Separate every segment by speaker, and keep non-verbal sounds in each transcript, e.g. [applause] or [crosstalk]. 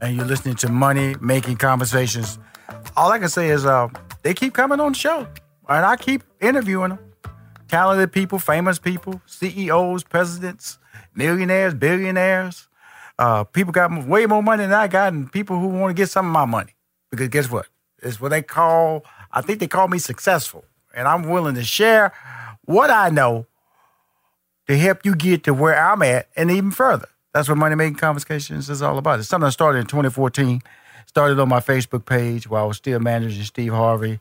Speaker 1: and you're listening to Money Making Conversations. All I can say is uh, they keep coming on the show, and I keep interviewing them. Talented people, famous people, CEOs, presidents, millionaires, billionaires. Uh, people got way more money than I got, and people who want to get some of my money. Because guess what? It's what they call, I think they call me successful. And I'm willing to share what I know to help you get to where I'm at and even further. That's what Money Making Conversations is all about. It's something I started in 2014. Started on my Facebook page while I was still managing Steve Harvey,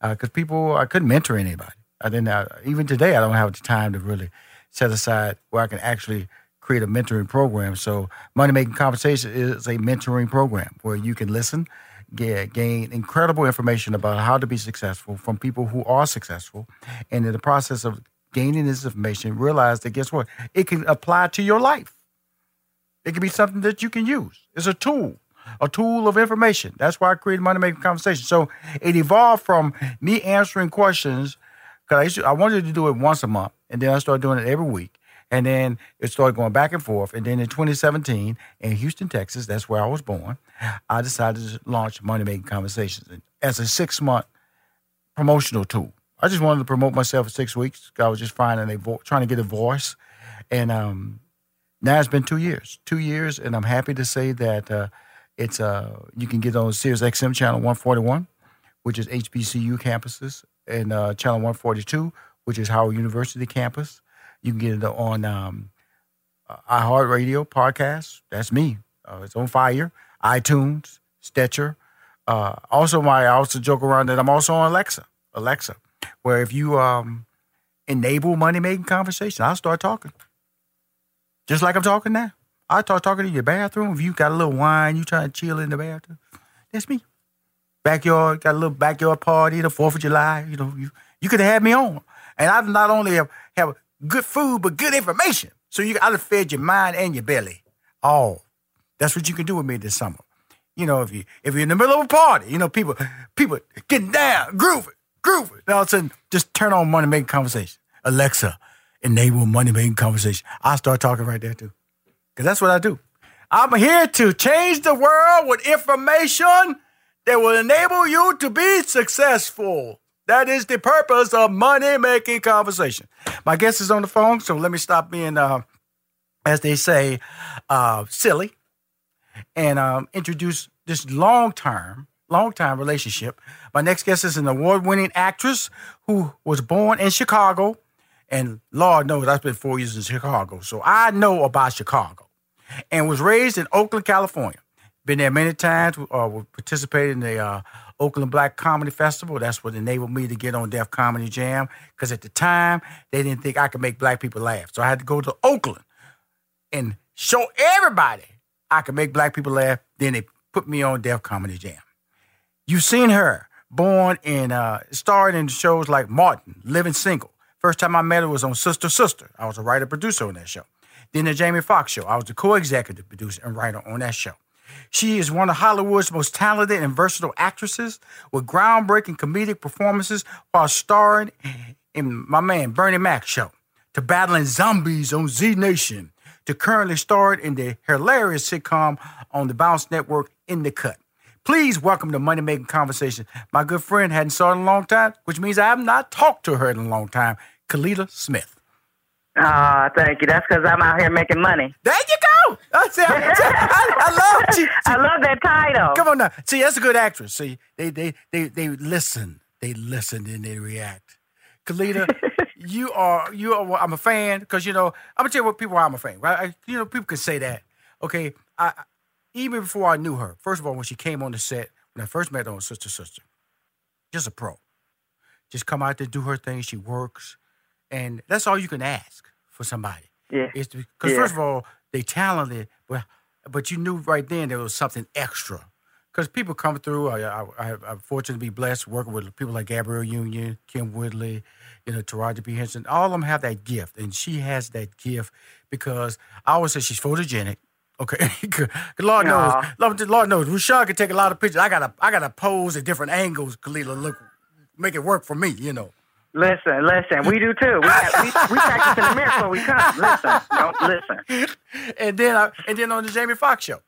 Speaker 1: uh, because people I couldn't mentor anybody. I didn't. Even today, I don't have the time to really set aside where I can actually create a mentoring program. So Money Making Conversations is a mentoring program where you can listen, get, gain incredible information about how to be successful from people who are successful, and in the process of gaining this information, realize that guess what? It can apply to your life. It can be something that you can use. It's a tool, a tool of information. That's why I created Money Making Conversation. So it evolved from me answering questions because I, I wanted to do it once a month, and then I started doing it every week. And then it started going back and forth. And then in 2017, in Houston, Texas, that's where I was born, I decided to launch Money Making Conversations as a six month promotional tool. I just wanted to promote myself for six weeks. I was just finding a vo- trying to get a voice, and um, now it's been two years. Two years, and I'm happy to say that uh, it's uh, you can get on Sirius XM channel 141, which is HBCU campuses, and uh, channel 142, which is Howard University campus. You can get it on um, uh, iHeartRadio podcast. That's me. Uh, it's on fire. iTunes, Stitcher. Uh, also, my I also joke around that I'm also on Alexa. Alexa, where if you um, enable money making conversation, I'll start talking. Just like I'm talking now. I talk talking in your bathroom. If you got a little wine, you trying to chill in the bathroom. That's me. Backyard, got a little backyard party, the Fourth of July. You know, you you could have me on, and I not only have have good food but good information. So you have fed your mind and your belly. All. That's what you can do with me this summer. You know, if you if you're in the middle of a party, you know, people people getting down, grooving, grooving. All of a sudden, just turn on money making conversation. Alexa, enable money making conversation. I start talking right there too, because that's what I do. I'm here to change the world with information that will enable you to be successful. That is the purpose of money making conversation. My guest is on the phone, so let me stop being, uh, as they say, uh, silly and um, introduce this long term, long time relationship. My next guest is an award winning actress who was born in Chicago. And Lord knows I spent four years in Chicago. So I know about Chicago. and was raised in Oakland, California. Been there many times. Uh, participated in the uh, Oakland Black Comedy Festival. That's what enabled me to get on Def Comedy Jam. Because at the time, they didn't think I could make black people laugh. So I had to go to Oakland and show everybody I could make black people laugh. Then they put me on Def Comedy Jam. You've seen her, born in, uh, starred in shows like Martin, Living Single. First time I met her was on Sister Sister. I was a writer producer on that show. Then the Jamie Foxx show. I was the co-executive producer and writer on that show. She is one of Hollywood's most talented and versatile actresses with groundbreaking comedic performances while starring in my man Bernie Mac show, to battling zombies on Z Nation, to currently starring in the hilarious sitcom on the Bounce Network In the Cut. Please welcome to Money Making Conversation. My good friend hadn't saw in a long time, which means I have not talked to her in a long time. Kellita Smith.
Speaker 2: Ah, thank you. That's because I'm out here making money.
Speaker 1: There you go. I, see, I, I, I [laughs] love she, she,
Speaker 2: I love that title.
Speaker 1: Come on now. See, that's a good actress. See, they they they they listen. They listen and they react. Kellita, [laughs] you are you are. I'm a fan because you know I'm gonna tell you what people are. I'm a fan, right? I, you know, people can say that. Okay, I even before I knew her. First of all, when she came on the set, when I first met her on Sister Sister, just a pro. Just come out there, do her thing. She works, and that's all you can ask for somebody.
Speaker 2: Yeah.
Speaker 1: It's because
Speaker 2: Yeah.
Speaker 1: first of all, they talented, but but you knew right then there was something extra. Because people come through. I, I, I, I'm fortunate to be blessed working with people like Gabrielle Union, Kim Woodley, you know, Taraji P. Henson. All of them have that gift, and she has that gift because I always say she's photogenic. Okay, [laughs] 'Cause Lord knows. Lord, Lord knows, Rashad can take a lot of pictures. I gotta, I gotta pose at different angles. Kalila, look, make it work for me. You know.
Speaker 2: Listen, listen. We do too. We, we, we practice in the mirror before we come. Listen, don't listen. [laughs]
Speaker 1: and then I, and then on the Jamie Foxx show,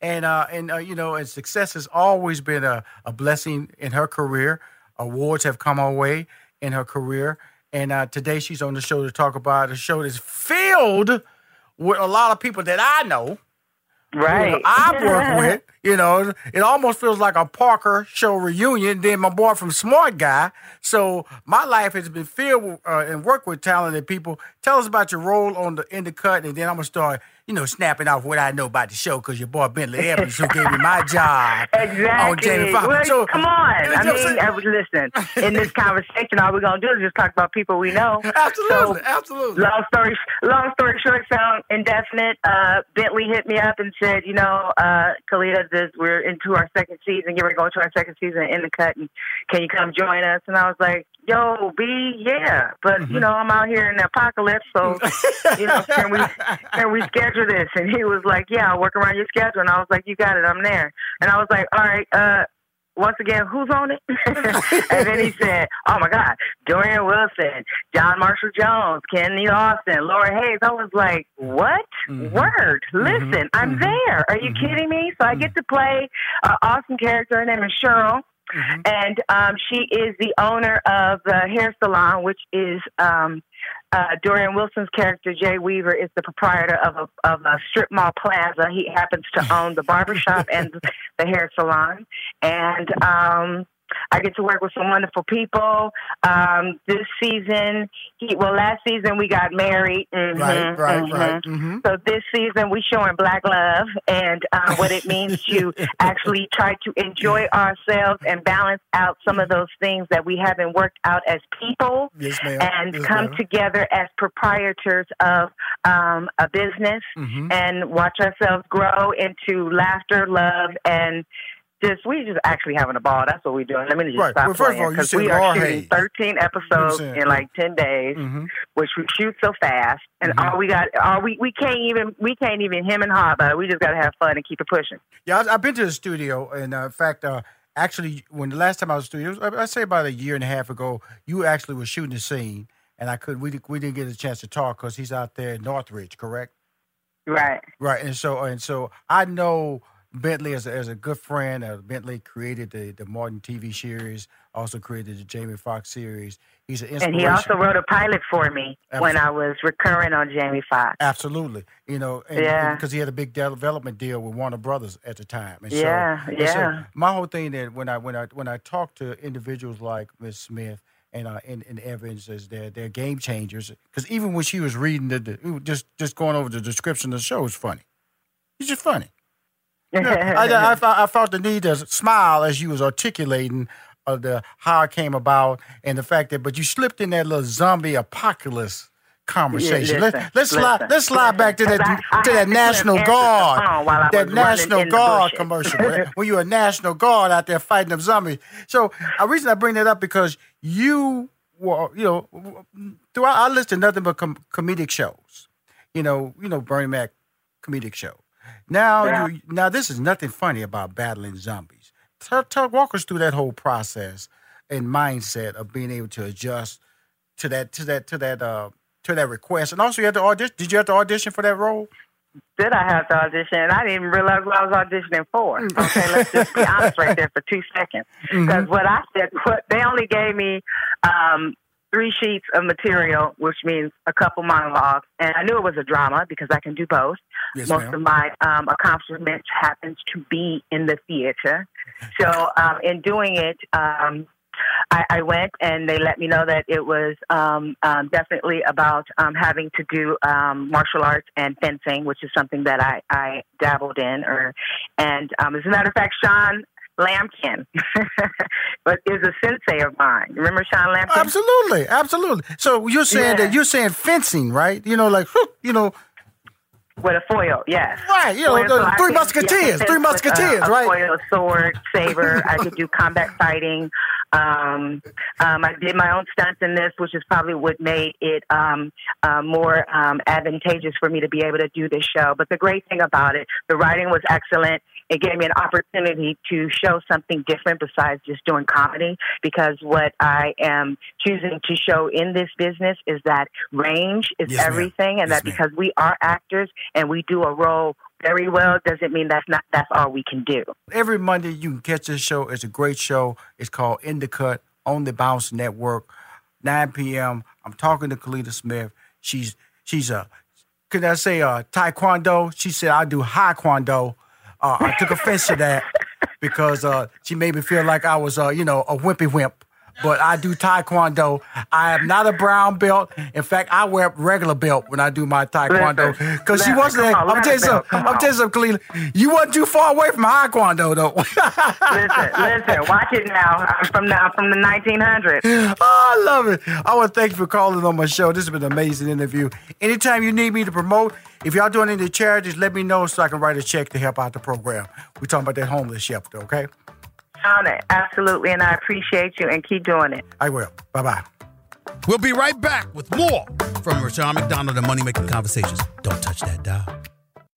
Speaker 1: and uh, and uh, you know, and success has always been a, a blessing in her career. Awards have come our way in her career, and uh, today she's on the show to talk about a show that's filled with a lot of people that I know.
Speaker 2: Right.
Speaker 1: you know, I work with. You know, it almost feels like a Parker show reunion. Then my boy from Smart Guy. So my life has been filled with, uh, and work with talented people. Tell us about your role on the in the cut, and then I'm gonna start, you know, snapping off what I know about the show because your boy Bentley Evans, who gave me my [laughs] job
Speaker 2: Exactly.
Speaker 1: on Jamie Foxx.
Speaker 2: Well,
Speaker 1: So
Speaker 2: come on. I mean? I was listen. In this conversation, all we're gonna do is just talk about people we know. [laughs]
Speaker 1: absolutely,
Speaker 2: So,
Speaker 1: absolutely.
Speaker 2: Long story, long story short, sound indefinite. Uh, Bentley hit me up and said, you know, uh, Kellita, this, we're into our second season. We're going to our second season in the cut, and can you come join us? And I was like, yo, B, yeah, but
Speaker 1: Mm-hmm.
Speaker 2: you know, I'm out here in the apocalypse, so you know, can we [laughs] can we schedule this? And he was like, yeah, I'll work around your schedule. And I was like, you got it, I'm there. And I was like, all right, uh. Once again, who's on it? [laughs] and then he said, "Oh my God, Dorien Wilson, John Marshall Jones, Kenny Austin, Laura Hayes." I was like, "What?
Speaker 1: Mhm.
Speaker 2: Word? Listen, I'm
Speaker 1: mhm,
Speaker 2: there. Are you
Speaker 1: mhm.
Speaker 2: kidding me?" So I get to play an awesome character. Her name is Cheryl,
Speaker 1: Mhm.
Speaker 2: and um, she is the owner of the hair salon, which is um, uh, Dorien Wilson's character. Jay Weaver is the proprietor of a of a strip mall plaza. He happens to own the barbershop and [laughs] the hair salon, and um, I get to work with some wonderful people. Um, this season, he, well, last season we got married. Mhm,
Speaker 1: Right, right,
Speaker 2: mhm.
Speaker 1: right. Mm-hmm.
Speaker 2: So this season we showing black love and uh, what it means to [laughs] actually try to enjoy ourselves and balance out some of those things that we haven't worked out as people
Speaker 1: Yes,
Speaker 2: and
Speaker 1: Yes,
Speaker 2: come
Speaker 1: ma'am.
Speaker 2: together as proprietors of um, a business
Speaker 1: Mhm.
Speaker 2: and watch ourselves grow into laughter, love, and just we just actually having a ball. That's what we're doing. Let me just
Speaker 1: Right.
Speaker 2: stop
Speaker 1: Well, first of
Speaker 2: playing
Speaker 1: all,
Speaker 2: because we are shooting
Speaker 1: Hayes.
Speaker 2: 13 episodes in like 10 days
Speaker 1: Mhm.
Speaker 2: which we shoot so fast, and
Speaker 1: Mhm.
Speaker 2: all we got, all we we can't even we can't even him and haw about it. We just got to have fun and keep it pushing.
Speaker 1: Yeah, I've been to the studio, and uh, in fact, uh, actually, when the last time I was studio, I- say about a year and a half ago, you actually were shooting a scene, and I could we we didn't get a chance to talk because he's out there in Northridge, correct?
Speaker 2: Right.
Speaker 1: Right, and so and so I know Bentley as a, as a good friend. Uh, Bentley created the the Martin TV series, also created the Jamie Foxx series. He's an inspiration.
Speaker 2: And he also wrote a pilot for me when I was recurring on Jamie Foxx.
Speaker 1: Absolutely, you know, and,
Speaker 2: Yeah.
Speaker 1: because he had a big development deal with Warner Brothers at the time. And
Speaker 2: Yeah,
Speaker 1: so, and so
Speaker 2: yeah.
Speaker 1: my whole thing that when I when I when I talk to individuals like Miss Smith and uh, and, and Evans is they're they're game changers. Because even when she was reading the, the just just going over the description of the show is funny. You're just funny. Yeah, I, I, I, felt the need to smile as you was articulating of the how it came about and the fact that, but you slipped in that little zombie apocalypse conversation.
Speaker 2: Yeah, listen,
Speaker 1: Let, let's
Speaker 2: listen,
Speaker 1: slide. Let's slide back to that
Speaker 2: I-
Speaker 1: to that National Guard.
Speaker 2: phone while I
Speaker 1: That National Guard commercial. right? [laughs] when you're a National Guard out there fighting them zombies. So the reason I bring that up because you were, you know, throughout I listened to nothing but com- comedic shows. You know, you know Bernie Mac comedic show. Now
Speaker 2: Yeah.
Speaker 1: you now this is nothing funny about battling zombies. Tell, tell walk us through that whole process and mindset of being able to adjust to that to that to that uh to that request. And also you had to audition. Did you have to audition for that role?
Speaker 2: Did I have to audition? I didn't even realize what I was auditioning for. Okay, let's just be honest right there for two seconds. [laughs] Because what I said, what they only gave me um, three sheets of material, which means a couple monologues, and I knew it was a drama because I can do both.
Speaker 1: Yes,
Speaker 2: Most
Speaker 1: ma'am.
Speaker 2: of my um, accomplishments happens to be in the theater. [laughs] So um, in doing it, um, I, I went and they let me know that it was um, um, definitely about um, having to do um, martial arts and fencing, which is something that I, I dabbled in. Or, and um, as a matter of fact, Sean Lampkin [laughs] but is a sensei of mine. Remember Sean Lampkin?
Speaker 1: Absolutely, absolutely. So you're saying
Speaker 2: Yeah.
Speaker 1: that you're saying fencing, right? You know, like [laughs] you know,
Speaker 2: With a foil, yes.
Speaker 1: Right, you know,
Speaker 2: Foil,
Speaker 1: the
Speaker 2: so I
Speaker 1: Three Musketeers,
Speaker 2: yeah, [laughs]
Speaker 1: Three
Speaker 2: with a-
Speaker 1: Musketeers,
Speaker 2: a,
Speaker 1: right?
Speaker 2: Foil, sword, saber. I could do combat fighting. Um, um, I did my own stunts in this, which is probably what made it um, uh, more um, advantageous for me to be able to do this show. But the great thing about it, the writing was excellent. It gave me an opportunity to show something different besides just doing comedy. Because what I am choosing to show in this business is that range is
Speaker 1: Yes,
Speaker 2: everything, and
Speaker 1: Yes,
Speaker 2: that because we are actors and we do a role very well doesn't mean that's not that's all we can do.
Speaker 1: Every Monday you can catch this show. It's a great show. It's called In the Cut on the Bounce Network, 9 p.m. I'm talking to Kellita Smith. She's she's a can I say uh taekwondo? She said I do high kwando. Uh, I took offense to that because uh, she made me feel like I was uh, you know a wimpy wimp. But I do taekwondo. I am not a brown belt. In fact, I wear regular belt when I do my taekwondo because she wasn't.
Speaker 2: come on,
Speaker 1: I'm telling you
Speaker 2: let it go,
Speaker 1: something. I'm telling you something, Kalila. You wasn't too far away from high kwando though. [laughs]
Speaker 2: listen, listen, watch it now. I'm from the I'm from the 1900s. [laughs]
Speaker 1: Oh, I love it. I want to thank you for calling on my show. This has been an amazing interview. Anytime you need me to promote, if y'all doing any charities, let me know so I can write a check to help out the program. We're talking about that homeless shelter, okay?
Speaker 2: On it, absolutely, and I appreciate you and keep doing it.
Speaker 1: I will. Bye bye.
Speaker 3: We'll be right back with more from Rushion McDonald and Money Making Conversations. Don't touch that dial.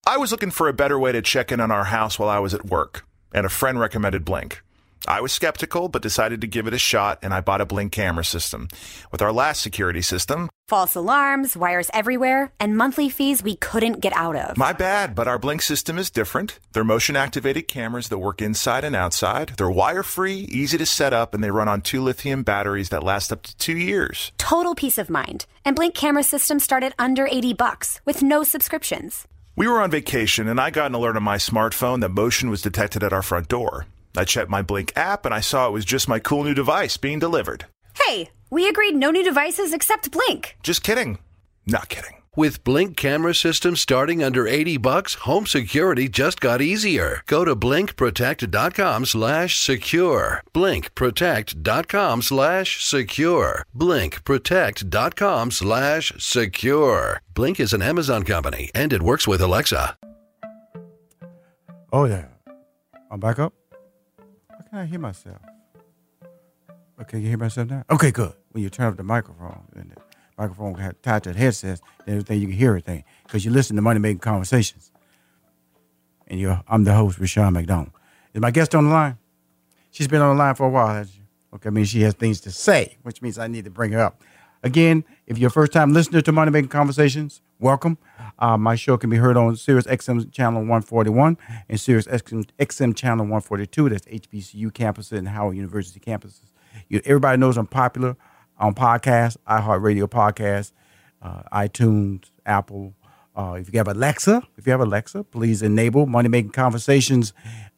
Speaker 4: I was looking for a better way to check in on our house while I was at work, and a friend recommended Blink. I was skeptical, but decided to give it a shot, and I bought a Blink camera system. With our last security system,
Speaker 5: False alarms, wires everywhere, and monthly fees we couldn't get out of.
Speaker 4: my bad, but our Blink system is different. They're motion activated cameras that work inside and outside. They're wire free, easy to set up, and they run on two lithium batteries that last up to two years.
Speaker 5: Total peace of mind. And Blink camera systems start at under 80 bucks with no subscriptions.
Speaker 4: We were on vacation, and I got an alert on my smartphone that motion was detected at our front door. I checked my Blink app, and I saw it was just my cool new device being delivered.
Speaker 5: Hey, we agreed no new devices except Blink.
Speaker 4: Just kidding. Not kidding.
Speaker 6: With Blink camera systems starting under 80 bucks, home security just got easier. Go to blinkprotect.com slash secure. Blinkprotect.com slash secure. Blinkprotect.com slash secure. Blink is an Amazon company and it works with Alexa.
Speaker 1: Oh, yeah. I'm back up. Can't I hear myself? Okay, you hear myself now? Okay, good. When you turn up the microphone, and the microphone tied to the headset, and everything, you can hear everything because you listen to Money Making Conversations. And you're, I'm the host, Rushion McDonald. Is my guest on the line? She's been on the line for a while, hasn't she? Okay, I mean, she has things to say, which means I need to bring her up. Again, if you're a first time listener to Money Making Conversations, welcome. Uh, my show can be heard on Sirius XM channel 141 and Sirius XM, XM channel 142. That's HBCU campuses and Howard University campuses. You, everybody knows I'm popular on podcasts, iHeartRadio podcasts, uh, iTunes, Apple. Uh, if you have Alexa, if you have Alexa, please enable Money Making Conversations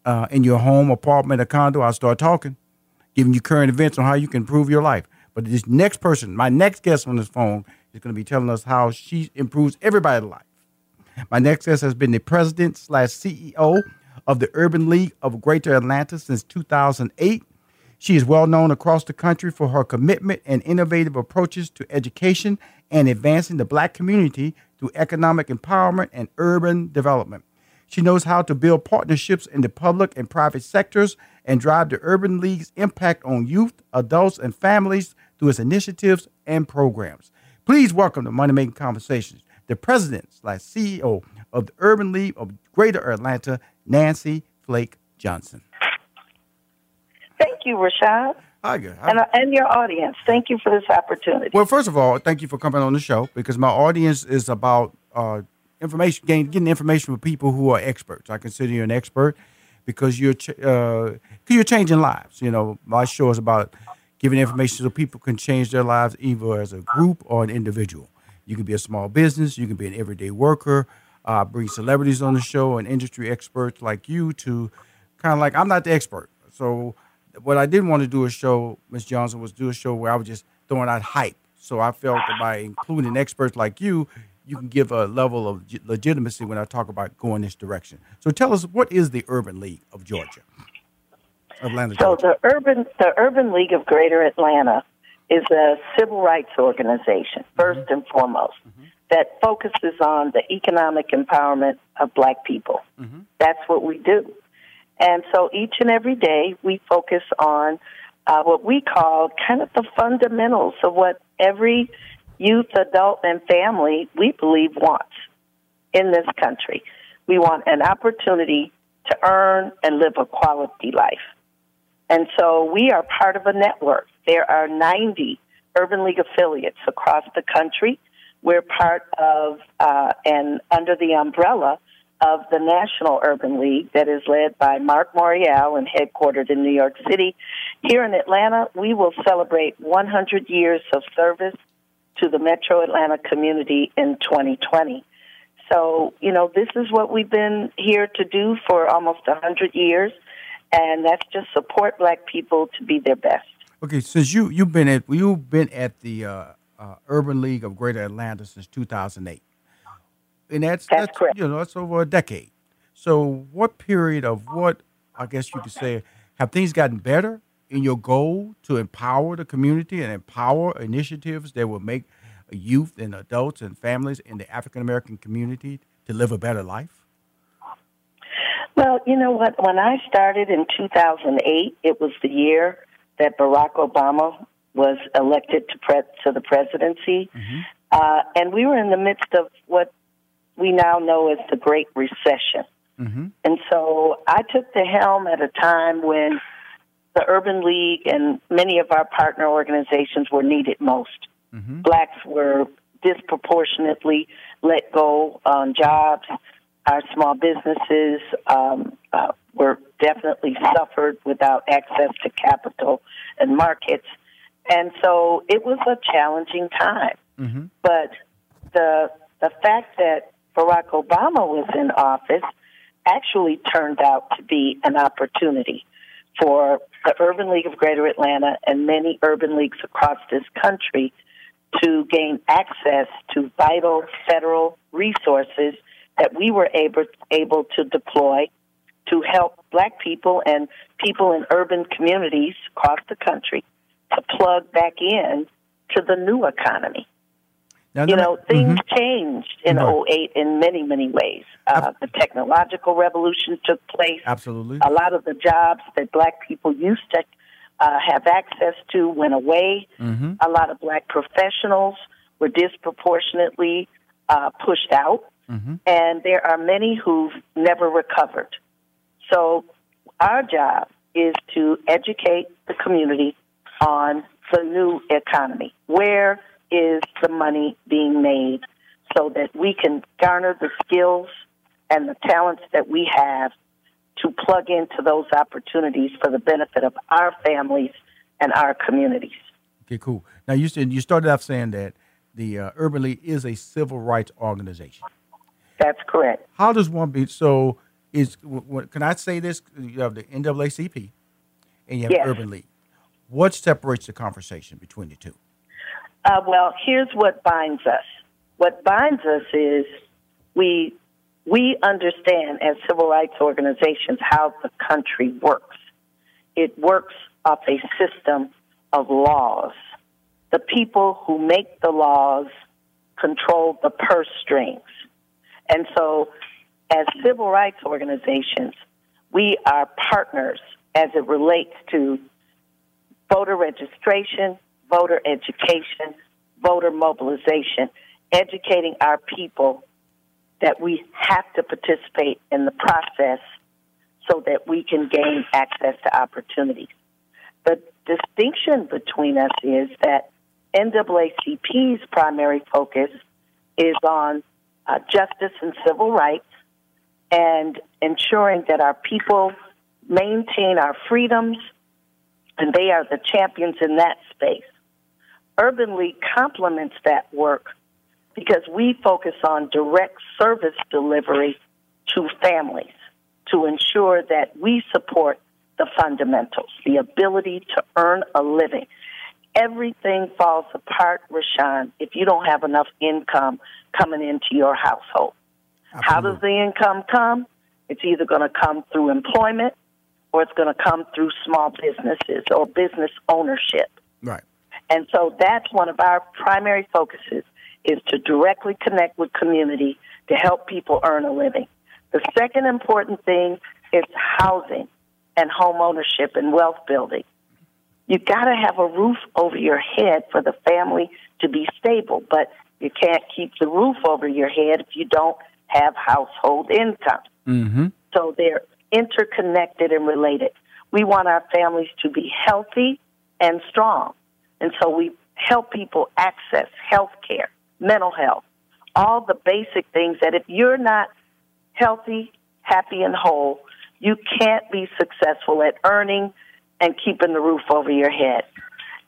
Speaker 1: uh, in your home, apartment, or condo. I'll start talking giving you current events on how you can improve your life. But this next person, my next guest on this phone, is going to be telling us how she improves everybody's life. My next guest has been the president slash CEO of the Urban League of Greater Atlanta since 2008. She is well known across the country for her commitment and innovative approaches to education and advancing the black community through economic empowerment and urban development. She knows how to build partnerships in the public and private sectors and drive the Urban League's impact on youth, adults, and families through its initiatives and programs. Please welcome to Money Making Conversations the president slash CEO of the Urban League of Greater Atlanta, Nancy Flake Johnson.
Speaker 7: Thank you, Rashad.
Speaker 1: Hi, good.
Speaker 7: And, uh, and your audience. Thank you for this opportunity.
Speaker 1: Well, first of all, thank you for coming on the show because my audience is about uh, information, getting, getting information from people who are experts. I consider you an expert because you're ch- uh, you're changing lives. You know, my show is about giving information so people can change their lives either as a group or an individual. You can be a small business, you can be an everyday worker. Uh, bring celebrities on the show and industry experts like you to kind of like I'm not the expert, so what I didn't want to do a show, Miss Johnson, was do a show where I was just throwing out hype. So I felt that by including experts like you, you can give a level of legitimacy when I talk about going this direction. So tell us, what is the Urban League of Georgia?
Speaker 7: Atlanta, so Georgia. the Urban the Urban League of Greater Atlanta is a civil rights organization 1st mm-hmm. and foremost mm-hmm. that focuses on the economic empowerment of black people. Mm-hmm. That's what we do. And so each and every day we focus on uh, what we call kind of the fundamentals of what every youth, adult, and family we believe wants in this country. We want an opportunity to earn and live a quality life. And so we are part of a network. There are 90 Urban League affiliates across the country. We're part of uh, and under the umbrella of the National Urban League that is led by Mark Morial and headquartered in New York City. Here in Atlanta, we will celebrate 100 years of service to the Metro Atlanta community in 2020. So, you know, this is what we've been here to do for almost 100 years, and that's just support black people to be their best.
Speaker 1: Okay, since you you've been at you've been at the uh, uh, Urban League of Greater Atlanta since 2008 and that's
Speaker 7: that's, that's correct.
Speaker 1: you know that's over a decade. So, what period of what I guess you could say have things gotten better in your goal to empower the community and empower initiatives that will make youth and adults and families in the African American community to live a better life?
Speaker 7: Well, you know what? When I started in 2008, it was the year that Barack Obama was elected to pre- to the presidency, mm-hmm. uh, and we were in the midst of what we now know as the Great Recession. Mm-hmm. And so I took the helm at a time when the Urban League and many of our partner organizations were needed most. Mm-hmm. Blacks were disproportionately let go on jobs. Our small businesses um, uh, were definitely suffered without access to capital and markets. And so it was a challenging time. Mm-hmm. But the the fact that Barack Obama was in office actually turned out to be an opportunity for the Urban League of Greater Atlanta and many urban leagues across this country to gain access to vital federal resources that we were able able to deploy to help black people and people in urban communities across the country to plug back in to the new economy. Now, you know, things mm-hmm. changed in right. 08 in many, many ways. Uh, the technological revolution took place.
Speaker 1: Absolutely.
Speaker 7: A lot of the jobs that black people used to uh, have access to went away. Mm-hmm. A lot of black professionals were disproportionately uh, pushed out. Mm-hmm. And there are many who've never recovered. So, our job is to educate the community on the new economy. Where is the money being made so that we can garner the skills and the talents that we have to plug into those opportunities for the benefit of our families and our communities.
Speaker 1: Okay, cool. Now you said you started off saying that the uh, Urban League is a civil rights organization.
Speaker 7: That's correct.
Speaker 1: How does one be so? Is what, can I say this? You have the NAACP and you have yes. Urban League. What separates the conversation between the two?
Speaker 7: Uh, well, here's what binds us. What binds us is we we understand as civil rights organizations how the country works. It works off a system of laws. The people who make the laws control the purse strings. And so, as civil rights organizations, we are partners as it relates to voter registration, voter education, voter mobilization, educating our people that we have to participate in the process so that we can gain access to opportunities. The distinction between us is that NAACP's primary focus is on uh, justice and civil rights and ensuring that our people maintain our freedoms, and they are the champions in that space. Urban League complements that work because we focus on direct service delivery to families to ensure that we support the fundamentals, the ability to earn a living. Everything falls apart, Rushion, if you don't have enough income coming into your household. Absolutely. How does the income come? It's either going to come through employment or it's going to come through small businesses or business ownership.
Speaker 1: Right.
Speaker 7: And so that's one of our primary focuses is to directly connect with community to help people earn a living. The second important thing is housing and home ownership and wealth building. You got to have a roof over your head for the family to be stable, but you can't keep the roof over your head if you don't have household income.
Speaker 1: Mm-hmm.
Speaker 7: So they're interconnected and related. We want our families to be healthy and strong. And so we help people access health care, mental health, all the basic things that if you're not healthy, happy, and whole, you can't be successful at earning and keeping the roof over your head.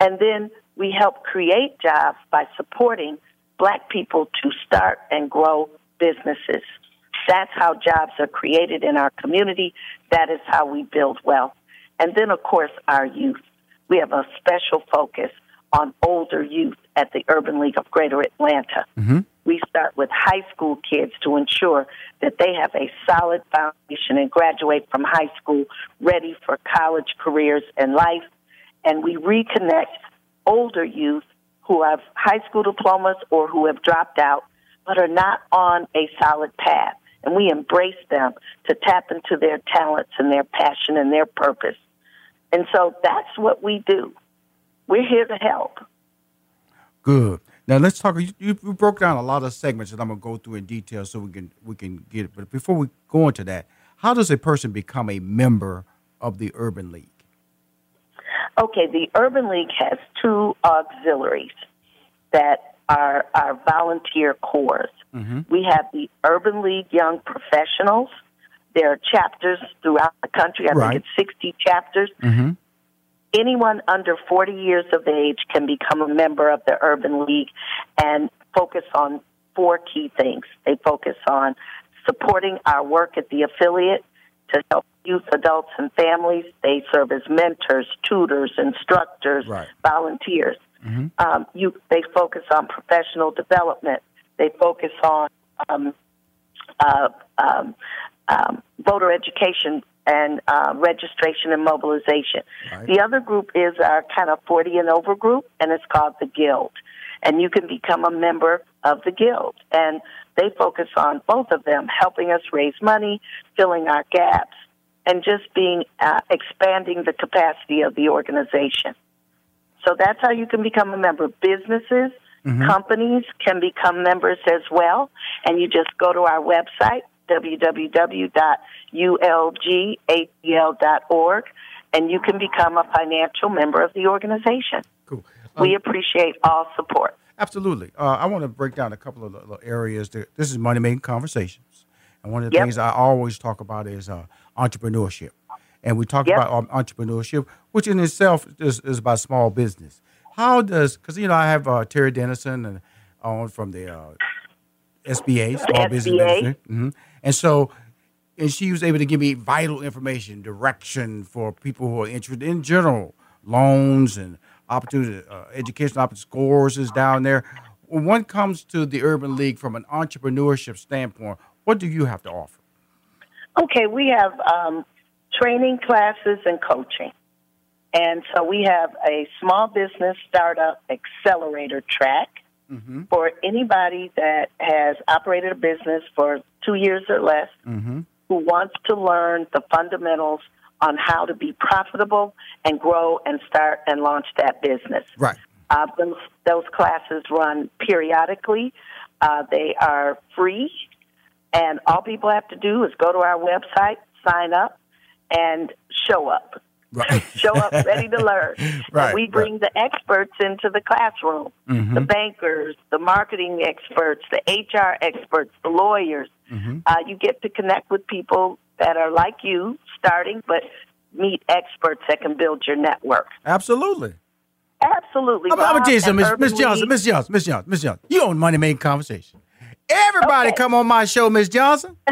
Speaker 7: And then we help create jobs by supporting black people to start and grow businesses. That's how jobs are created in our community. That is how we build wealth. And then, of course, our youth. We have a special focus on older youth at the Urban League of Greater Atlanta.
Speaker 1: Mm-hmm.
Speaker 7: We start with high school kids to ensure that they have a solid foundation and graduate from high school ready for college careers and life. And we reconnect older youth who have high school diplomas or who have dropped out but are not on a solid path. And we embrace them to tap into their talents and their passion and their purpose. And so that's what we do. We're here to help.
Speaker 1: Good. Now let's talk. You, you broke down a lot of segments that I'm gonna go through in detail so we can we can get it. But before we go into that, how does a person become a member of the Urban League?
Speaker 7: Okay, the Urban League has two auxiliaries that are our volunteer corps.
Speaker 1: Mm-hmm.
Speaker 7: We have the Urban League Young Professionals. There are chapters throughout the country. I
Speaker 1: Right.
Speaker 7: think it's 60 chapters.
Speaker 1: Mm-hmm.
Speaker 7: Anyone under 40 years of age can become a member of the Urban League and focus on four key things. They focus on supporting our work at the affiliate to help youth, adults, and families. They serve as mentors, tutors, instructors,
Speaker 1: Right.
Speaker 7: volunteers.
Speaker 1: Mhm.
Speaker 7: Um, you, they focus on professional development. They focus on um, uh, um, um, voter education and uh, registration and mobilization.
Speaker 1: Right.
Speaker 7: The other group is our kind of 40 and over group, and it's called the Guild. And you can become a member of the Guild. And they focus on both of them, helping us raise money, filling our gaps, and just being uh, expanding the capacity of the organization. So that's how you can become a member. Businesses, companies can become members as well. And you just go to our website, www.ulgatl.org, and you can become a financial member of the organization.
Speaker 1: Cool.
Speaker 7: We appreciate all support.
Speaker 1: Absolutely. Uh, I want to break down a couple of little areas. That, this is money making conversations, and one of the
Speaker 7: Yep.
Speaker 1: things I always talk about is uh, entrepreneurship. And we talk
Speaker 7: Yep.
Speaker 1: about um, entrepreneurship, which in itself is, is about small business. How does because you know I have uh, Terry Dennison and on from the uh, SBA, Small Business
Speaker 7: SBA.
Speaker 1: Ministry, hmm and so and she was able to give me vital information, direction for people who are interested in general loans and opportunity, uh, educational opportunity scores is down there. When one comes to the Urban League from an entrepreneurship standpoint, What do you have to offer?
Speaker 7: Okay, we have um, training classes and coaching. And so we have a small business startup accelerator track
Speaker 1: Mm-hmm.
Speaker 7: for anybody that has operated a business for two years or less
Speaker 1: Mm-hmm.
Speaker 7: who wants to learn the fundamentals on how to be profitable and grow and start and launch that business.
Speaker 1: Right.
Speaker 7: Uh, those, those classes run periodically. Uh, they are free, and all people have to do is go to our website, sign up, and show up.
Speaker 1: Right. [laughs]
Speaker 7: show up ready to [laughs] learn.
Speaker 1: Right,
Speaker 7: And we bring the experts into the classroom
Speaker 1: Mhm.
Speaker 7: the bankers, the marketing experts, the HR experts, the lawyers.
Speaker 1: Mhm.
Speaker 7: Uh, you get to connect with people that are like you, starting, but meet experts that can build your network.
Speaker 1: Absolutely.
Speaker 7: Absolutely.
Speaker 1: I'm, I'm tell you something, Miss Miss Johnson, Miss Johnson, Miss Johnson, Miss Johnson. You own Money Making Conversation. Everybody come on my show, Miss Johnson. [laughs]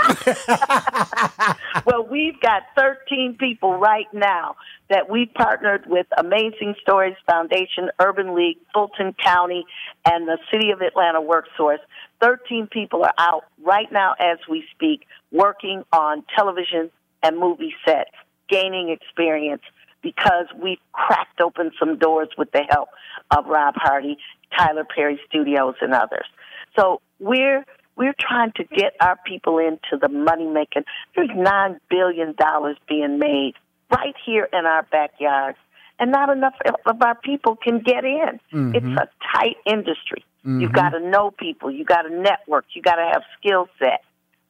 Speaker 1: [laughs]
Speaker 7: well, we've got 13 people right now that we partnered with Amazing Stories Foundation, Urban League, Fulton County, and the City of Atlanta WorkSource. 13 people are out right now as we speak, working on television and movie sets, gaining experience because we've cracked open some doors with the help of Rob Hardy, Tyler Perry Studios, and others. So we're we're trying to get our people into the money making. There's nine billion dollars being made right here in our backyards, and not enough of our people can get in.
Speaker 8: Mhm.
Speaker 7: It's a tight industry. You've
Speaker 8: Mhm.
Speaker 7: got to know people. you've got to network. you've got to have skill set.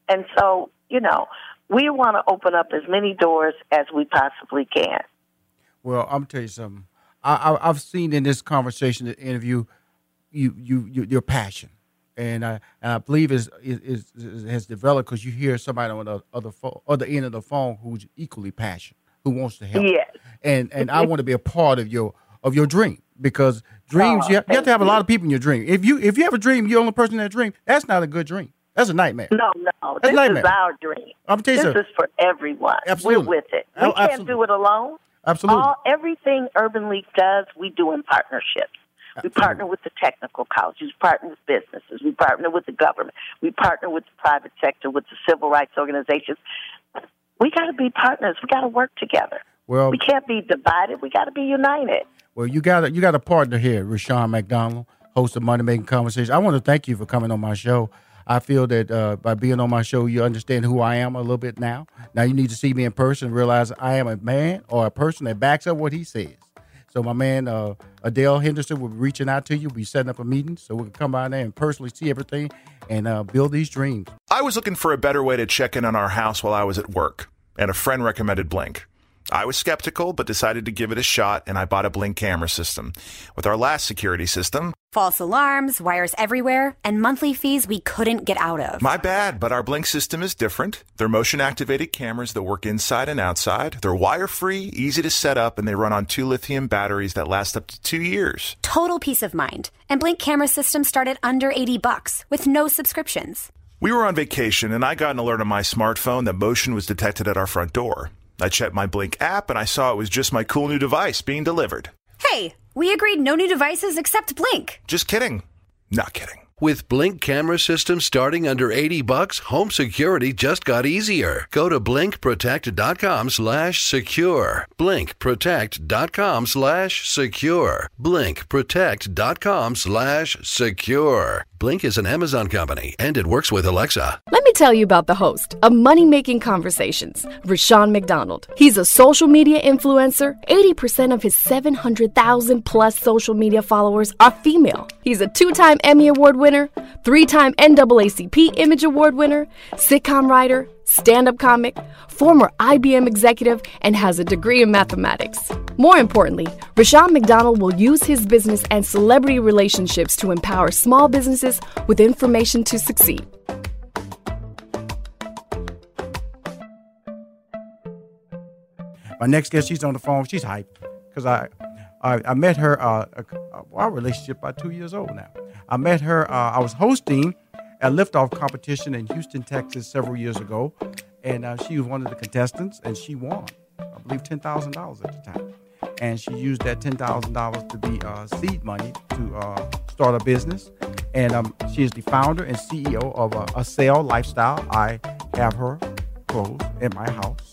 Speaker 7: And so, you know, we want to open up as many doors as we possibly can.
Speaker 1: Well, I'm tell you something. I, I, I've seen in this conversation, the interview, you, you, you your passion, and I, and I believe is is, is has developed because you hear somebody on the other phone, other end of the phone who's equally passionate, who wants to help.
Speaker 7: Yes.
Speaker 1: And and I want to be a part of your of your dream because dreams
Speaker 7: Oh,
Speaker 1: you, have, you have to have a lot of people in your dream. If you if you have a dream, you're the only person in that dream. That's not a good dream. That's a nightmare.
Speaker 7: No, no.
Speaker 1: That's
Speaker 7: this
Speaker 1: nightmare.
Speaker 7: is our dream.
Speaker 1: I'm tell you
Speaker 7: this is for everyone.
Speaker 1: Absolutely.
Speaker 7: We're with it. We
Speaker 1: Oh,
Speaker 7: can't
Speaker 1: absolutely.
Speaker 7: do it alone.
Speaker 1: Absolutely.
Speaker 7: All everything Urban League does, we do in partnerships. We partner with the technical colleges, we partner with businesses, we partner with the government, we partner with the private sector, with the civil rights organizations. We got to be partners. We got to work together.
Speaker 1: Well,
Speaker 7: We can't be divided. We got to be united.
Speaker 1: Well, you got a, you got a partner here, Rushion McDonald, host of Money Making Conversation. I want to thank you for coming on my show. I feel that uh, by being on my show, you understand who I am a little bit now. Now you need to see me in person and realize I am a man or a person that backs up what he says. So my man uh, Adele Henderson will be reaching out to you. We'll be setting up a meeting so we can come by there and personally see everything and uh, build these dreams.
Speaker 4: I was looking for a better way to check in on our house while I was at work, and a friend recommended Blink. I was skeptical, but decided to give it a shot, and I bought a Blink camera system. With our last security system,
Speaker 5: False alarms, wires everywhere, and monthly fees we couldn't get out of.
Speaker 4: my bad, but our Blink system is different. They're motion activated cameras that work inside and outside. They're wire free, easy to set up, and they run on two lithium batteries that last up to two years.
Speaker 5: Total peace of mind. And Blink camera systems start at under 80 bucks with no subscriptions.
Speaker 4: We were on vacation, and I got an alert on my smartphone that motion was detected at our front door. I checked my Blink app, and I saw it was just my cool new device being delivered.
Speaker 5: Hey, we agreed no new devices except Blink.
Speaker 4: Just kidding. Not kidding.
Speaker 6: With Blink camera systems starting under 80 bucks, home security just got easier. Go to blinkprotect.com slash secure. Blinkprotect.com slash secure. Blinkprotect.com slash secure. Blink is an Amazon company and it works with Alexa.
Speaker 8: Let me tell you about the host of Money Making Conversations, Rushion McDonald. He's a social media influencer. 80% of his 700,000 plus social media followers are female. He's a two time Emmy Award winner, three time NAACP Image Award winner, sitcom writer, stand up comic, former IBM executive, and has a degree in mathematics. More importantly, Rushion McDonald will use his business and celebrity relationships to empower small businesses with information to succeed.
Speaker 1: My next guest, she's on the phone. She's hyped because I, I, I met her. Uh, our relationship about two years old now. I met her. Uh, I was hosting a liftoff competition in Houston, Texas, several years ago, and uh, she was one of the contestants, and she won. I believe ten thousand dollars at the time, and she used that ten thousand dollars to be uh, seed money to uh, start a business. and um, she is the founder and CEO of uh, a Sale Lifestyle. I have her clothes at my house.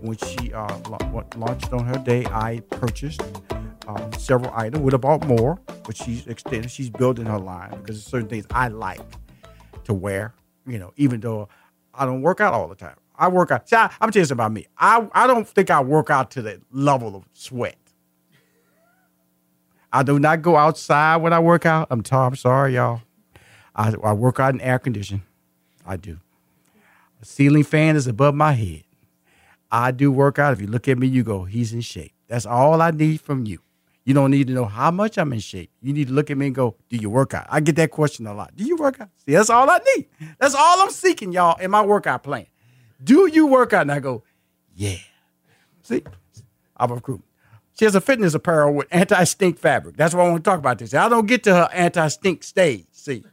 Speaker 1: When she uh, la- launched on her day, I purchased uh, several items. Would have bought more, but she's extended. She's building her line because there's certain things I like to wear. You know, even though I don't work out all the time. I work out. See, I, I'm telling you about me. I I don't think I work out to the level of sweat. I do not go outside when I work out. I'm, t- I'm sorry, y'all. I, I work out in air condition. I do. A ceiling fan is above my head. I do work out. If you look at me, you go, he's in shape. That's all I need from you. You don't need to know how much I'm in shape. You need to look at me and go, do you work out? I get that question a lot. Do you work out? See, that's all I need. That's all I'm seeking, y'all, in my workout plan. Do you work out? And I go, yeah. See, I'm a recruit. She has a fitness apparel with anti-stink fabric. That's why I want to talk about this. I don't get to her anti-stink stage. See,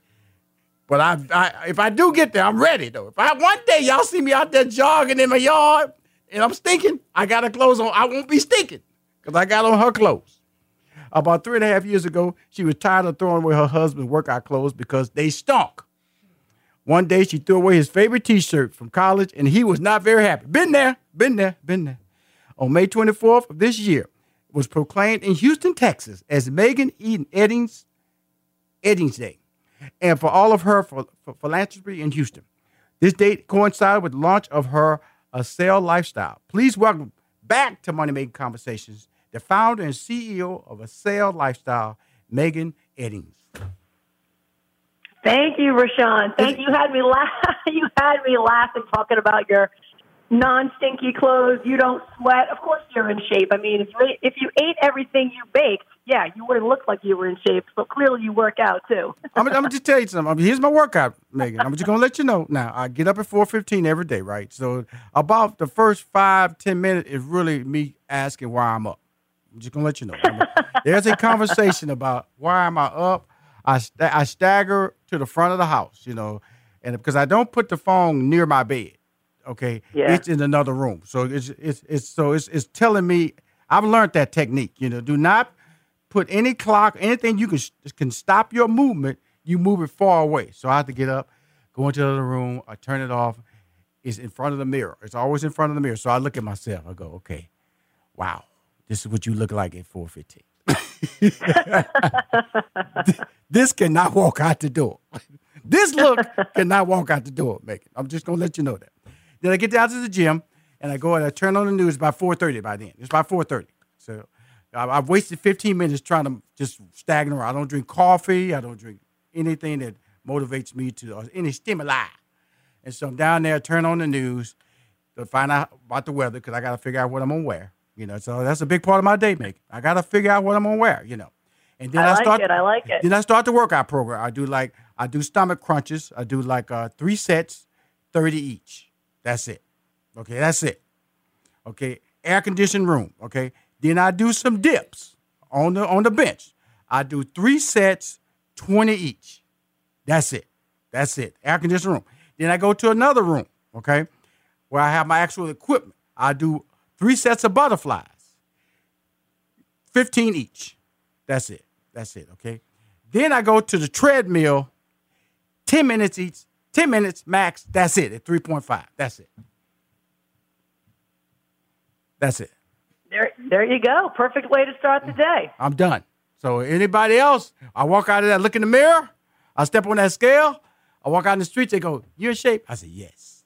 Speaker 1: but I, I, if I do get there, I'm ready though. If I one day y'all see me out there jogging in my yard and I'm stinking, I got her clothes on. I won't be stinking because I got on her clothes. About three and a half years ago, she was tired of throwing away her husband's workout clothes because they stunk. One day she threw away his favorite T-shirt from college, and he was not very happy. Been there, been there, been there. On May 24th of this year, was proclaimed in Houston, Texas, as Megan Eden Eddings Eddings Day, and for all of her for, for philanthropy in Houston. This date coincided with the launch of her Accel Lifestyle. Please welcome back to Money Making Conversations the founder and CEO of Accel Lifestyle, Megan Eddings.
Speaker 9: Thank you, Rushion. Thank you. Had me laugh. you had me laughing talking about your non-stinky clothes. You don't sweat. Of course, you're in shape. I mean, if you if you ate everything you baked, yeah, you wouldn't look like you were in shape. So clearly, you work out too.
Speaker 1: I'm, I'm gonna just tell you something. I mean, here's my workout, Megan. I'm just gonna let you know. Now, I get up at 4:15 every day, right? So about the first five ten minutes is really me asking why I'm up. I'm just gonna let you know. There's a conversation about why am I up. I st- I stagger to the front of the house, you know, and because I don't put the phone near my bed. Okay,
Speaker 9: yeah.
Speaker 1: it's in another room, so it's it's it's so it's it's telling me I've learned that technique. You know, do not put any clock, anything you can can stop your movement. You move it far away. So I have to get up, go into the other room, I turn it off. It's in front of the mirror. It's always in front of the mirror. So I look at myself. I go, okay, wow, this is what you look like at four fifteen. [laughs] [laughs] this cannot walk out the door. This look cannot walk out the door, Megan. I'm just gonna let you know that. Then I get down to the gym and I go and I turn on the news by 4:30 by then. It's by 4:30. So I've wasted 15 minutes trying to just stagnate around. I don't drink coffee. I don't drink anything that motivates me to or any stimuli. And so I'm down there, turn on the news to find out about the weather because I got to figure out what I'm gonna wear. You know, so that's a big part of my day making. I got to figure out what I'm gonna wear. You know, and then
Speaker 9: I,
Speaker 1: I,
Speaker 9: like
Speaker 1: start.
Speaker 9: it. I like it.
Speaker 1: Then I start the workout program. I do like I do stomach crunches. I do like uh, three sets, 30 each. That's it. Okay, that's it. Okay, air conditioned room. Okay, then I do some dips on the on the bench. I do three sets, 20 each. That's it. That's it. Air conditioned room. Then I go to another room. Okay, where I have my actual equipment. I do three sets of butterflies, 15 each. That's it. That's it. Okay. Then I go to the treadmill, 10 minutes each, 10 minutes max. That's it at 3.5. That's it. That's it.
Speaker 9: There, there you go. Perfect way to start the day.
Speaker 1: I'm done. So anybody else, I walk out of there, look in the mirror, I step on that scale, I walk out in the streets, they go, You in shape? I say, Yes.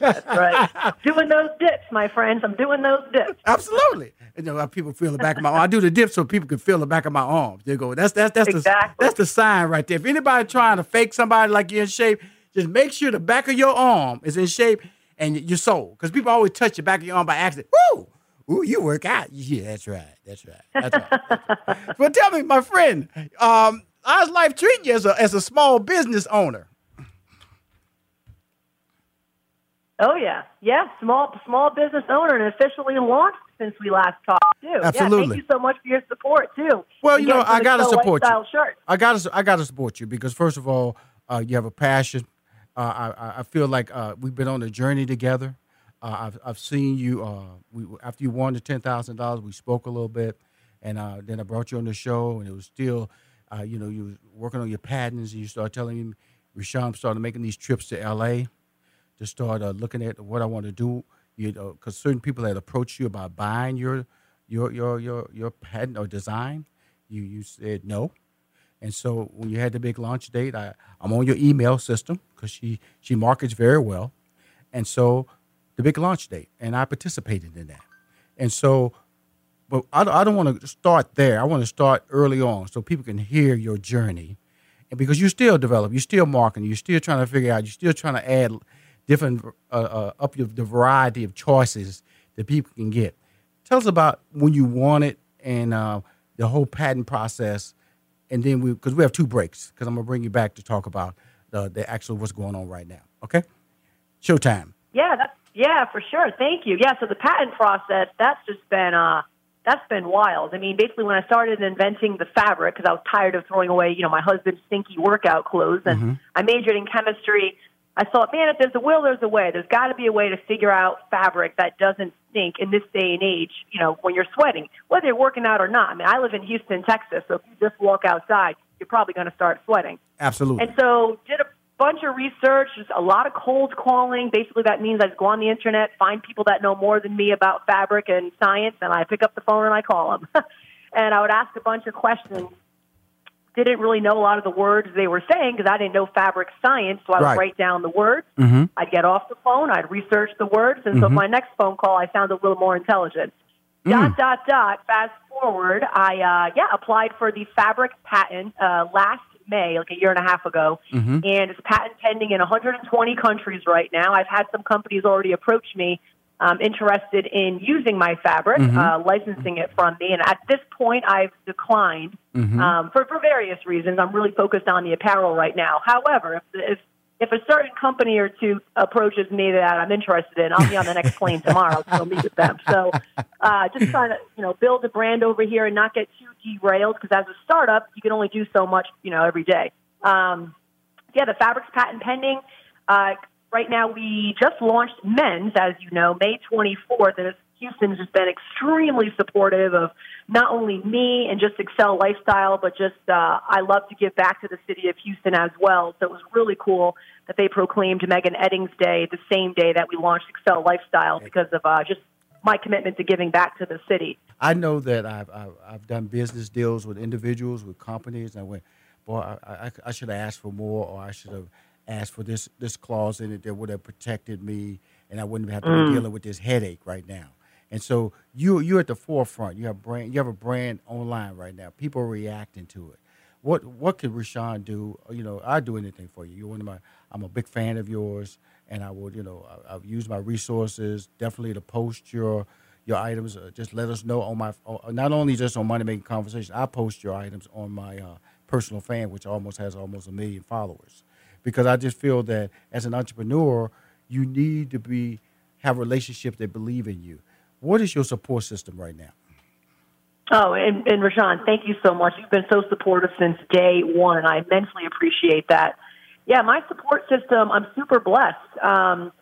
Speaker 9: That's right. doing those dips, my friends. I'm doing those dips.
Speaker 1: Absolutely. You know, how people feel the back of my arm. I do the dip so people can feel the back of my arms. They go, that's that's that's
Speaker 9: exactly.
Speaker 1: the that's the sign right there. If anybody trying to fake somebody like you're in shape, just make sure the back of your arm is in shape and your soul. Because people always touch the back of your arm by accident. Woo! Ooh, you work out. Yeah, that's right. That's right. That's right. but tell me, my friend, um, how's life treating you as a as a small business owner?
Speaker 9: Oh yeah, yeah. Small small business owner and officially launched since we last talked too.
Speaker 1: Absolutely.
Speaker 9: Yeah, thank you so much for your support too.
Speaker 1: Well, you know, I got to support you.
Speaker 9: Shirt.
Speaker 1: I got to I got to support you because first of all, uh, you have a passion. Uh, I I feel like uh, we've been on a journey together. Uh, I've I've seen you. Uh, we after you won the ten thousand dollars, we spoke a little bit, and uh, then I brought you on the show, and it was still. uh, you know, you was working on your patents, and you start telling me, Rushion started making these trips to L.A. to start uh, looking at what I want to do. You know, because certain people had approached you about buying your your your your your patent or design. You you said no, and so when you had the big launch date, I I'm on your email system because she she markets very well, and so the big launch date, and I participated in that, and so. But I, I don't want to start there. I want to start early on so people can hear your journey and because you're still developing, you're still marketing, you're still trying to figure out, you're still trying to add different uh, uh, up your, the variety of choices that people can get. Tell us about when you want it and uh, the whole patent process, and then we because we have two breaks because I'm gonna bring you back to talk about the the actual what's going on right now. Okay, showtime.
Speaker 9: Yeah, that's, yeah, for sure. Thank you. Yeah, so the patent process that's just been uh that's been wild. I mean, basically when I started inventing the fabric because I was tired of throwing away, you know, my husband's stinky workout clothes and
Speaker 1: Mm-hmm.
Speaker 9: I majored in chemistry. I thought, man, if there's a will, there's a way. There's got to be a way to figure out fabric that doesn't stink in this day and age, you know, when you're sweating, whether you're working out or not. I mean, I live in Houston, Texas, so if you just walk outside, you're probably going to start sweating.
Speaker 1: Absolutely.
Speaker 9: And so did a bunch of research, just a lot of cold calling. Basically, that means I just go on the internet, find people that know more than me about fabric and science, and I pick up the phone and I call them. [laughs] and I would ask a bunch of questions. Didn't really know a lot of the words they were saying because I didn't know fabric science, so I would
Speaker 10: Right.
Speaker 9: write down the words.
Speaker 10: Mhm.
Speaker 9: I'd get off the phone, I'd research the words, and so
Speaker 10: Mhm.
Speaker 9: my next phone call, I sounded a little more intelligent. Dot dot dot. Fast forward, I uh, yeah applied for the fabric patent uh, last May, like a year and a half ago,
Speaker 10: Mhm.
Speaker 9: and it's patent pending in 120 countries right now. I've had some companies already approach me um, interested in using my fabric,
Speaker 10: Mhm.
Speaker 9: uh, licensing it from me, and at this point, I've declined
Speaker 10: Mhm.
Speaker 9: um, for for various reasons. I'm really focused on the apparel right now. However, if if if a certain company or two approaches me that I'm interested in, I'll be on the next plane [laughs] tomorrow to go meet with them. So, uh, just trying to you know build a brand over here and not get too derailed because as a startup, you can only do so much you know every day. Um, yeah, the fabric's patent pending. Uh, right now, we just launched men's, as you know, May 24th, and Houston's just been extremely supportive of not only me and just Accel lifestyle, but just uh, I love to give back to the city of Houston as well. So it was really cool that they proclaimed Megan Eddings Day the same day that we launched Accel Lifestyle because of uh, just my commitment to giving back to the city.
Speaker 1: I know that I've, I've I've done business deals with individuals, with companies, and I went, boy, I, I, I should have asked for more, or I should have asked for this this clause in it that would have protected me, and I wouldn't have to
Speaker 10: Mm.
Speaker 1: be dealing with this headache right now. And so you you're at the forefront. You have brand. You have a brand online right now. People are reacting to it. What what could Rushion do? You know, I'd do anything for you. You're one of my. I'm a big fan of yours, and I would. You know, I, I've used my resources definitely to post your your items. Uh, just let us know on my. Uh, not only just on Money Making Conversation. I post your items on my uh, personal fan, which almost has almost a million followers, because I just feel that as an entrepreneur, you need to be have relationships that believe in you. What is your support system right now?
Speaker 9: Oh, and, and Rushion, thank you so much. You've been so supportive since day one, and I immensely appreciate that. Yeah, my support system, I'm super blessed. Um,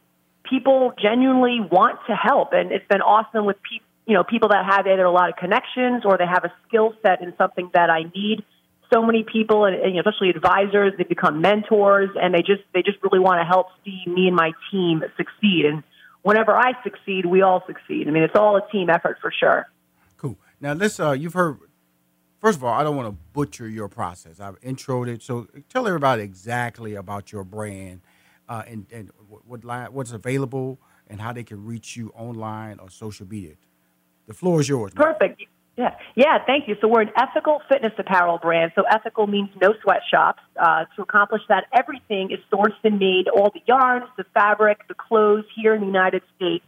Speaker 9: people genuinely want to help, and it's been awesome with. You know, people that have either a lot of connections or they have a skill set in something that I need. So many people, and, and especially advisors, they become mentors, and they just they just really want to help see me and my team succeed. And whenever I succeed, we all succeed. I mean, it's all a team effort for sure.
Speaker 1: Cool. Now let's. Uh, you've heard. First of all, I don't want to butcher your process. I've introed it, so tell everybody exactly about your brand, uh, and and what, line, what's available, and how they can reach you online or social media. The floor is yours.
Speaker 9: Perfect. Yeah, yeah. Thank you. So we're an ethical fitness apparel brand. So ethical means no sweatshops. Uh, to accomplish that, everything is sourced and made. All the yarns, the fabric, the clothes here in the United States.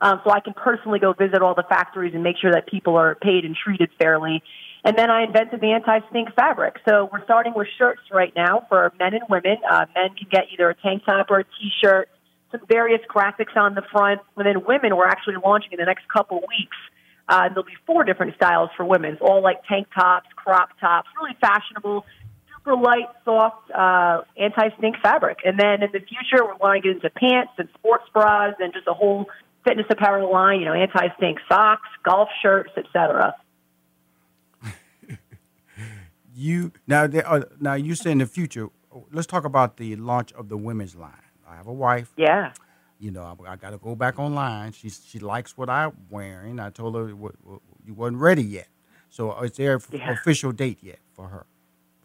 Speaker 9: Um, so I can personally go visit all the factories and make sure that people are paid and treated fairly. And then I invented the anti-stink fabric. So we're starting with shirts right now for men and women. Uh, men can get either a tank top or a t-shirt, some various graphics on the front. And then women, we're actually launching in the next couple weeks. Uh, there'll be four different styles for women, all like tank tops, crop tops, really fashionable, super light, soft, uh, anti-stink fabric. And then in the future, we're want to get into pants and sports bras and just a whole fitness apparel line, you know, anti-stink socks, golf shirts, etc. [laughs]
Speaker 1: You now, there are, now you say in the future. Let's talk about the launch of the women's line. I have a wife.
Speaker 9: Yeah.
Speaker 1: You know, I, I got to go back online. She she likes what I'm wearing. I told her what, what, you wasn't ready yet. So is there an
Speaker 9: Yeah.
Speaker 1: official date yet for her?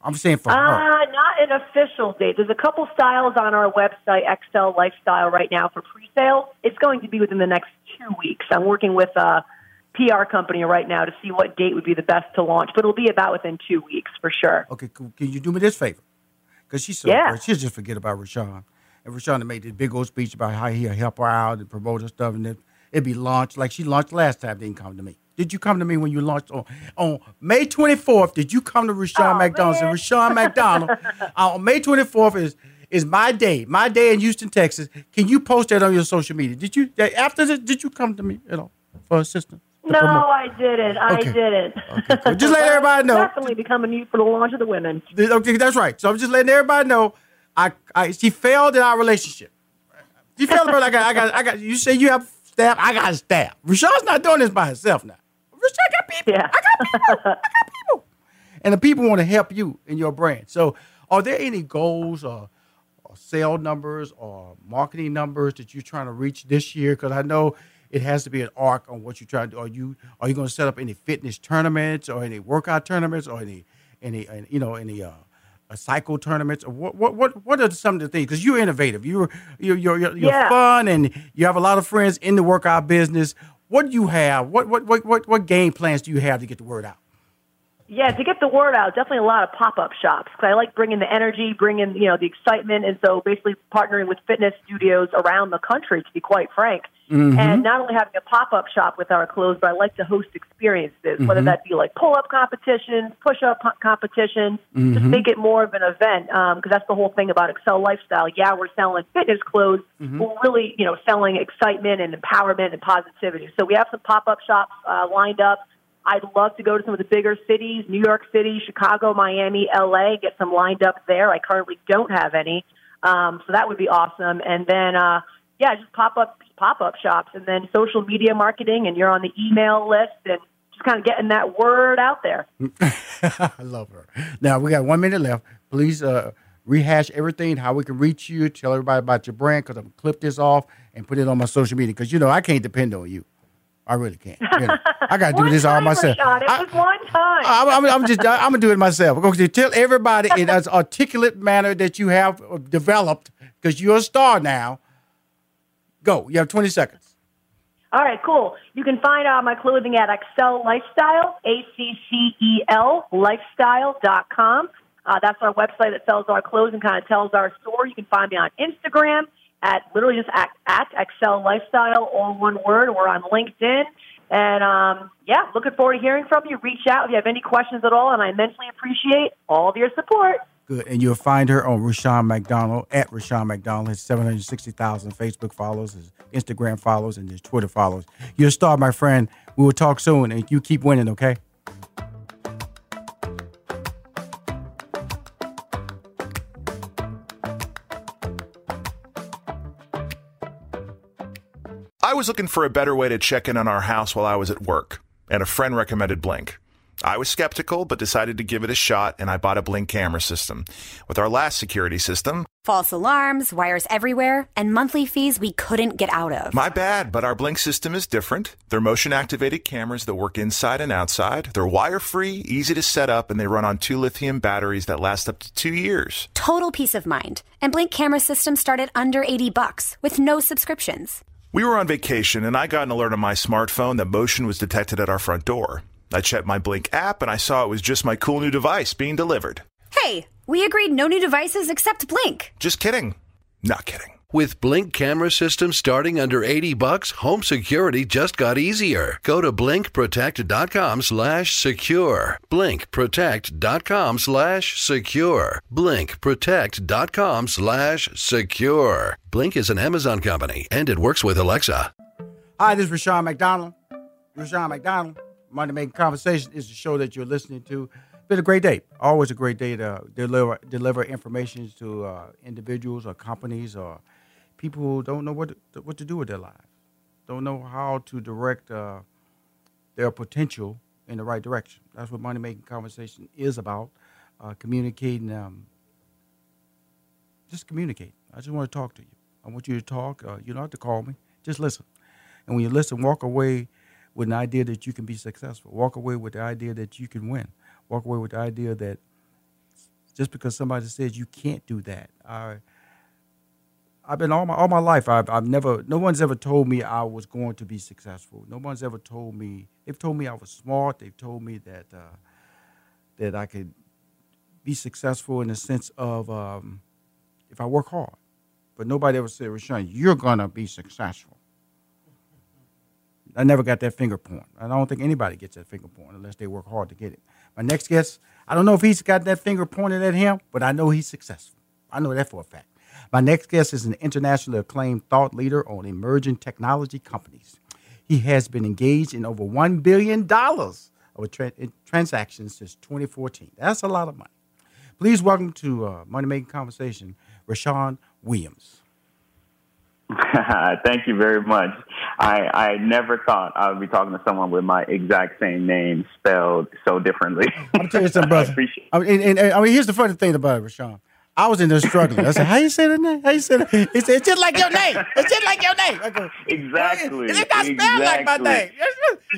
Speaker 1: I'm saying for her.
Speaker 9: Uh, not an official date. There's a couple styles on our website, Accel Lifestyle, right now for pre-sale. It's going to be within the next two weeks. I'm working with a PR company right now to see what date would be the best to launch, but it'll be about within two weeks for sure.
Speaker 1: Okay, can you do me this favor? Because she's so
Speaker 9: Yeah.
Speaker 1: great. She'll just forget about Rushion. And Rushion made this big old speech about how he'll help her out and promote her stuff, and it, it'd be launched like she launched last time. Didn't come to me. Did you come to me when you launched on on May 24th? Did you come to Rushion
Speaker 9: Oh,
Speaker 1: McDonald? And Rushion McDonald [laughs] uh, on May 24th is is my day, my day in Houston, Texas. Can you post that on your social media? Did you after this? Did you come to me at all for assistance?
Speaker 9: No,
Speaker 1: promote?
Speaker 9: I didn't. I
Speaker 1: Okay.
Speaker 9: didn't.
Speaker 1: cool. Just let [laughs] everybody know.
Speaker 9: Definitely be coming to you for the launch of the women.
Speaker 1: Okay, that's right. So I'm just letting everybody know. I, I she failed in our relationship. She failed, but I got, I got, I got. You say you have staff. I got staff. Rushion's not doing this by herself now. Rushion got people.
Speaker 9: Yeah.
Speaker 1: I got people. I got people. And the people want to help you in your brand. So, are there any goals or, or sale numbers or marketing numbers that you're trying to reach this year? Because I know it has to be an arc on what you're trying to do. Are you are you going to set up any fitness tournaments or any workout tournaments or any any, any you know any uh, uh, cycle tournaments or what what what what are some of the things? Because you're innovative, you're you're you're, you're, you're
Speaker 9: Yeah.
Speaker 1: fun, and you have a lot of friends in the workout business. What do you have? What what what what what game plans do you have to get the word out?
Speaker 9: Yeah, to get the word out, definitely a lot of pop-up shops because I like bringing the energy, bringing you know the excitement, and so basically partnering with fitness studios around the country. To be quite frank,
Speaker 1: Mhm.
Speaker 9: and not only having a pop-up shop with our clothes, but I like to host experiences, whether
Speaker 1: Mhm.
Speaker 9: that be like pull-up competitions, push-up po- competitions, just
Speaker 1: Mhm.
Speaker 9: make it more of an event because that's the whole thing about Accel Lifestyle. Yeah, we're selling fitness clothes,
Speaker 1: Mhm.
Speaker 9: we're really you know selling excitement and empowerment and positivity. So we have some pop-up shops uh, lined up. I'd love to go to some of the bigger cities, New York City, Chicago, Miami, LA, get some lined up there. I currently don't have any. Um, so that would be awesome. And then, uh, yeah, just pop up, pop up shops and then social media marketing and you're on the email list and just kind of getting that word out there. [laughs]
Speaker 1: I love her. Now we got one minute left. Please uh, rehash everything, how we can reach you, tell everybody about your brand, because I'm clip this off and put it on my social media. Because you know I can't depend on you. I really can't. You know, I got to [laughs] do this all myself.
Speaker 9: It was one time.
Speaker 1: I'm, I'm, I'm just I'm gonna do it myself. I'm gonna tell everybody in an articulate manner that you have uh, developed because you're a star now. Go. You have 20 seconds.
Speaker 9: All right, cool. You can find out my clothing at Accel Lifestyle, A C C E L lifestyle.com. Uh, that's our website that sells our clothes and kind of tells our story. You can find me on Instagram at literally just at, at Accel Lifestyle, all one word. We're on LinkedIn. And um, yeah, looking forward to hearing from you. Reach out if you have any questions at all, and I immensely appreciate all of your support.
Speaker 1: Good. And you'll find her on Rushion McDonald at Rushion McDonald. His 760,000 Facebook follows, his Instagram follows, and his Twitter follows. You're a star, my friend. We will talk soon, and you keep winning, okay?
Speaker 4: Was looking for a better way to check in on our house while I was at work, and a friend recommended Blink. I was skeptical, but decided to give it a shot, and I bought a Blink camera system. With our last security system,
Speaker 5: False alarms, wires everywhere, and monthly fees we couldn't get out of.
Speaker 4: my bad, but our Blink system is different. They're motion activated cameras that work inside and outside. They're wire free, easy to set up, and they run on two lithium batteries that last up to two years.
Speaker 5: Total peace of mind. And Blink camera systems start at under 80 bucks with no subscriptions.
Speaker 4: We were on vacation, and I got an alert on my smartphone that motion was detected at our front door. I checked my Blink app, and I saw it was just my cool new device being delivered.
Speaker 5: Hey, we agreed no new devices except Blink.
Speaker 4: Just kidding. Not kidding.
Speaker 6: With Blink camera systems starting under 80 bucks, home security just got easier. Go to blinkprotect.com slash secure. blinkprotect.com slash secure. blinkprotect.com slash secure. Blink is an Amazon company and it works with Alexa.
Speaker 1: Hi, this is Rushion McDonald. Rushion McDonald. Money Making Conversation is the show that you're listening to. Been a great day. Always a great day to deliver deliver information to uh, individuals or companies or people who don't know what to, what to do with their lives, don't know how to direct uh, their potential in the right direction. That's what Money Making Conversation is about. uh, communicating. Um, just communicate. I just want to talk to you. I want you to talk. Uh, you don't have to call me. Just listen. And when you listen, walk away with an idea that you can be successful. Walk away with the idea that you can win. Walk away with the idea that just because somebody says you can't do that, I, I've been all my all my life. I've, I've never. No one's ever told me I was going to be successful. No one's ever told me. They've told me I was smart. They've told me that uh, that I could be successful in the sense of um, if I work hard. But nobody ever said, Rushion, you're gonna be successful. I never got that finger point. I don't think anybody gets that finger point unless they work hard to get it. My next guest, I don't know if he's got that finger pointed at him, but I know he's successful. I know that for a fact. My next guest is an internationally acclaimed thought leader on emerging technology companies. He has been engaged in over $1 billion of tra- transactions since 2014. That's a lot of money. Please welcome to uh, Money Making Conversation, Rashaun Williams. [laughs]
Speaker 10: Thank you very much. I, I never thought I would be talking to someone with my exact same name spelled so differently.
Speaker 1: I'm tell you something, [laughs] brother. I, I, mean, and, and, I mean, here's the funny thing about it, Rushion. I was in there struggling. I said, "How you say that name? How you say that?" He said, "It's just like your name. It's just like your name." I go,
Speaker 10: exactly.
Speaker 1: It's not spelled exactly. like my name.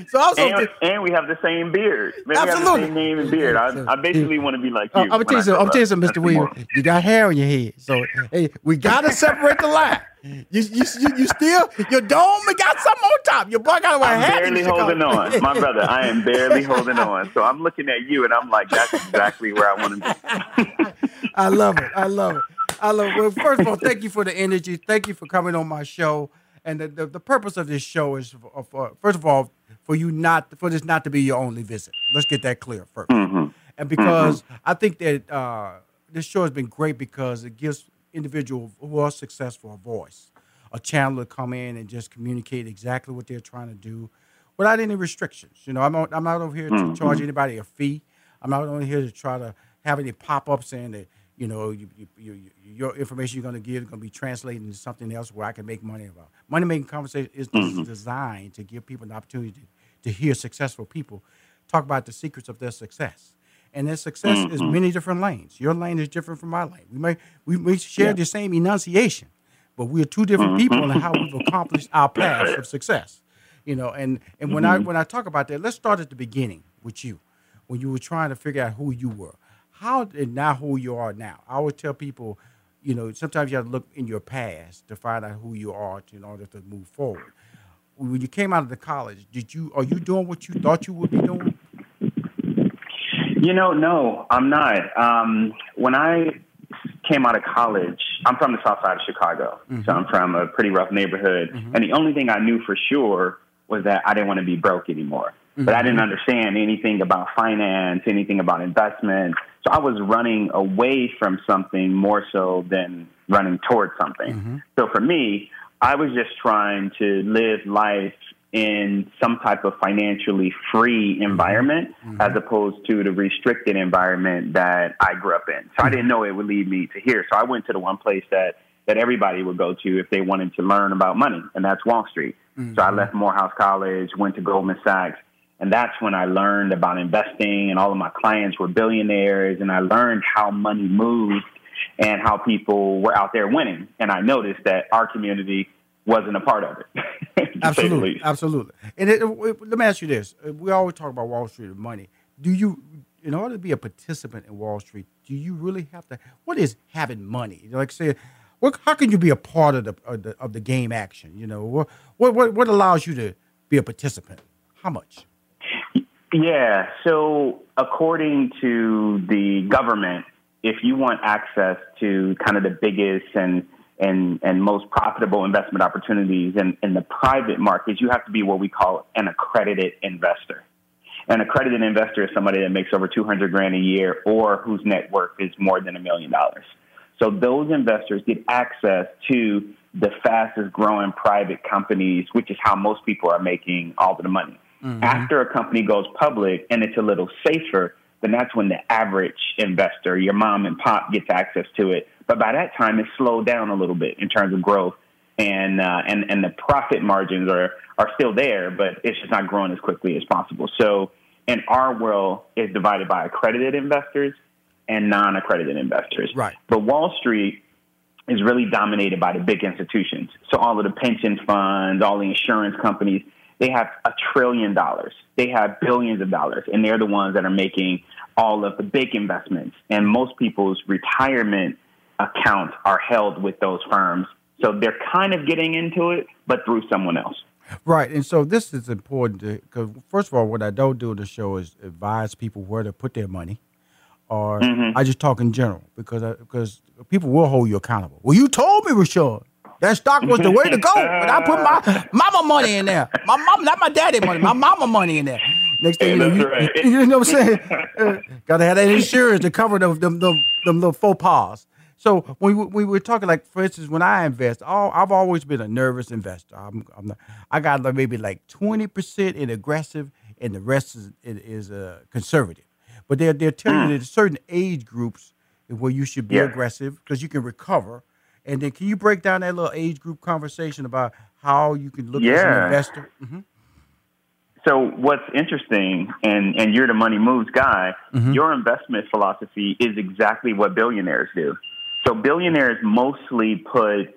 Speaker 1: So I was
Speaker 10: and, and we have the same beard. Man, Absolutely. We have the same name and beard. I, I basically want to be like you.
Speaker 1: Uh, I'm gonna tell you something. I'm tell you something, Mr. Williams. You got hair on your head, so hey, we gotta separate the line. You, you, you, still your dome got something on top. Your boy got
Speaker 10: I'm barely holding on, [laughs] my brother. I am barely holding on. So I'm looking at you, and I'm like, that's exactly where I want to
Speaker 1: be. [laughs] I love it. I love it. I love. It. Well, first of all, thank you for the energy. Thank you for coming on my show. And the, the, the purpose of this show is, for, for, first of all, for you not for this not to be your only visit. Let's get that clear 1st
Speaker 10: mm-hmm.
Speaker 1: And because mm-hmm. I think that uh, this show has been great because it gives individuals who are successful a voice, a channel to come in and just communicate exactly what they're trying to do without any restrictions. You know, I'm not, I'm not over here mm-hmm. to charge anybody a fee. I'm not over here to try to have any pop ups saying that you know you, you, you, your information you're going to give is going to be translated into something else where I can make money about. Money making conversation is mm-hmm. designed to give people an opportunity to, to hear successful people talk about the secrets of their success and their success mm-hmm. is many different lanes. Your lane is different from my lane. We may we, we share yeah. the same enunciation, but we're two different mm-hmm. people in how we've accomplished our [laughs] path of success. You know, and and mm-hmm. when I mm-hmm. when I talk about that, let's start at the beginning with you, when you were trying to figure out who you were, how and now who you are now. I always tell people, you know, sometimes you have to look in your past to find out who you are to, in order to move forward. When you came out of the college, did you are you doing what you thought you would be doing?
Speaker 10: You know, no, I'm not. Um, when I came out of college, I'm from the south side of Chicago. Mm-hmm. So I'm from a pretty rough neighborhood. Mm-hmm. And the only thing I knew for sure was that I didn't want to be broke anymore. Mm-hmm. But I didn't understand anything about finance, anything about investment. So I was running away from something more so than running towards something. Mm-hmm. So for me, I was just trying to live life in some type of financially free mm-hmm. environment mm-hmm. as opposed to the restricted environment that I grew up in. So. I didn't know it would lead me to here. So I went to the one place that that everybody would go to if they wanted to learn about money, and that's Wall Street. Mm-hmm. So I left Morehouse College, went to Goldman Sachs, and that's when I learned about investing and all of my clients were billionaires and I learned how money moved and how people were out there winning. And I noticed that our community wasn't a part of
Speaker 1: it. [laughs] absolutely, absolutely. And it, it, let me ask you this: We always talk about Wall Street and money. Do you, in order to be a participant in Wall Street, do you really have to? What is having money? Like say, what, how can you be a part of the, of the of the game action? You know, what what what allows you to be a participant? How much?
Speaker 10: Yeah. So according to the government, if you want access to kind of the biggest and and, and most profitable investment opportunities in, in the private markets, you have to be what we call an accredited investor. An accredited investor is somebody that makes over 200 grand a year or whose net worth is more than a million dollars. So those investors get access to the fastest growing private companies, which is how most people are making all of the money. Mm-hmm. After a company goes public and it's a little safer, then that's when the average investor, your mom and pop, gets access to it but by that time, it's slowed down a little bit in terms of growth, and uh, and and the profit margins are are still there, but it's just not growing as quickly as possible. So, in our world, it's divided by accredited investors and non-accredited investors.
Speaker 1: Right.
Speaker 10: But Wall Street is really dominated by the big institutions. So all of the pension funds, all the insurance companies, they have a trillion dollars. They have billions of dollars, and they're the ones that are making all of the big investments. And most people's retirement accounts are held with those firms. So they're kind of getting into it, but through someone else.
Speaker 1: Right, and so this is important because first of all, what I don't do in the show is advise people where to put their money, or
Speaker 10: Mhm.
Speaker 1: I just talk in general because I, because people will hold you accountable. Well, you told me, Rashad, that stock was the way to go, but I put my [laughs] mama money in there. My mom, not my daddy money, my mama money in there. Next thing you know, you,
Speaker 10: right. [laughs]
Speaker 1: you know what I'm saying? [laughs] Uh, gotta have that insurance to cover them them them, them little faux pas. So when we, we were talking, like for instance, when I invest, all, I've always been a nervous investor. I'm, I'm not, I got like maybe like twenty percent in aggressive, and the rest is is uh, conservative. But they're they're telling you there's certain age groups where you should be
Speaker 10: Yeah.
Speaker 1: aggressive because you can recover. And then can you break down that little age group conversation about how you can look as an
Speaker 10: Yeah.
Speaker 1: investor? hmm
Speaker 10: So what's interesting, and, and you're the money moves guy,
Speaker 1: Mm-hmm.
Speaker 10: your investment philosophy is exactly what billionaires do. So billionaires mostly put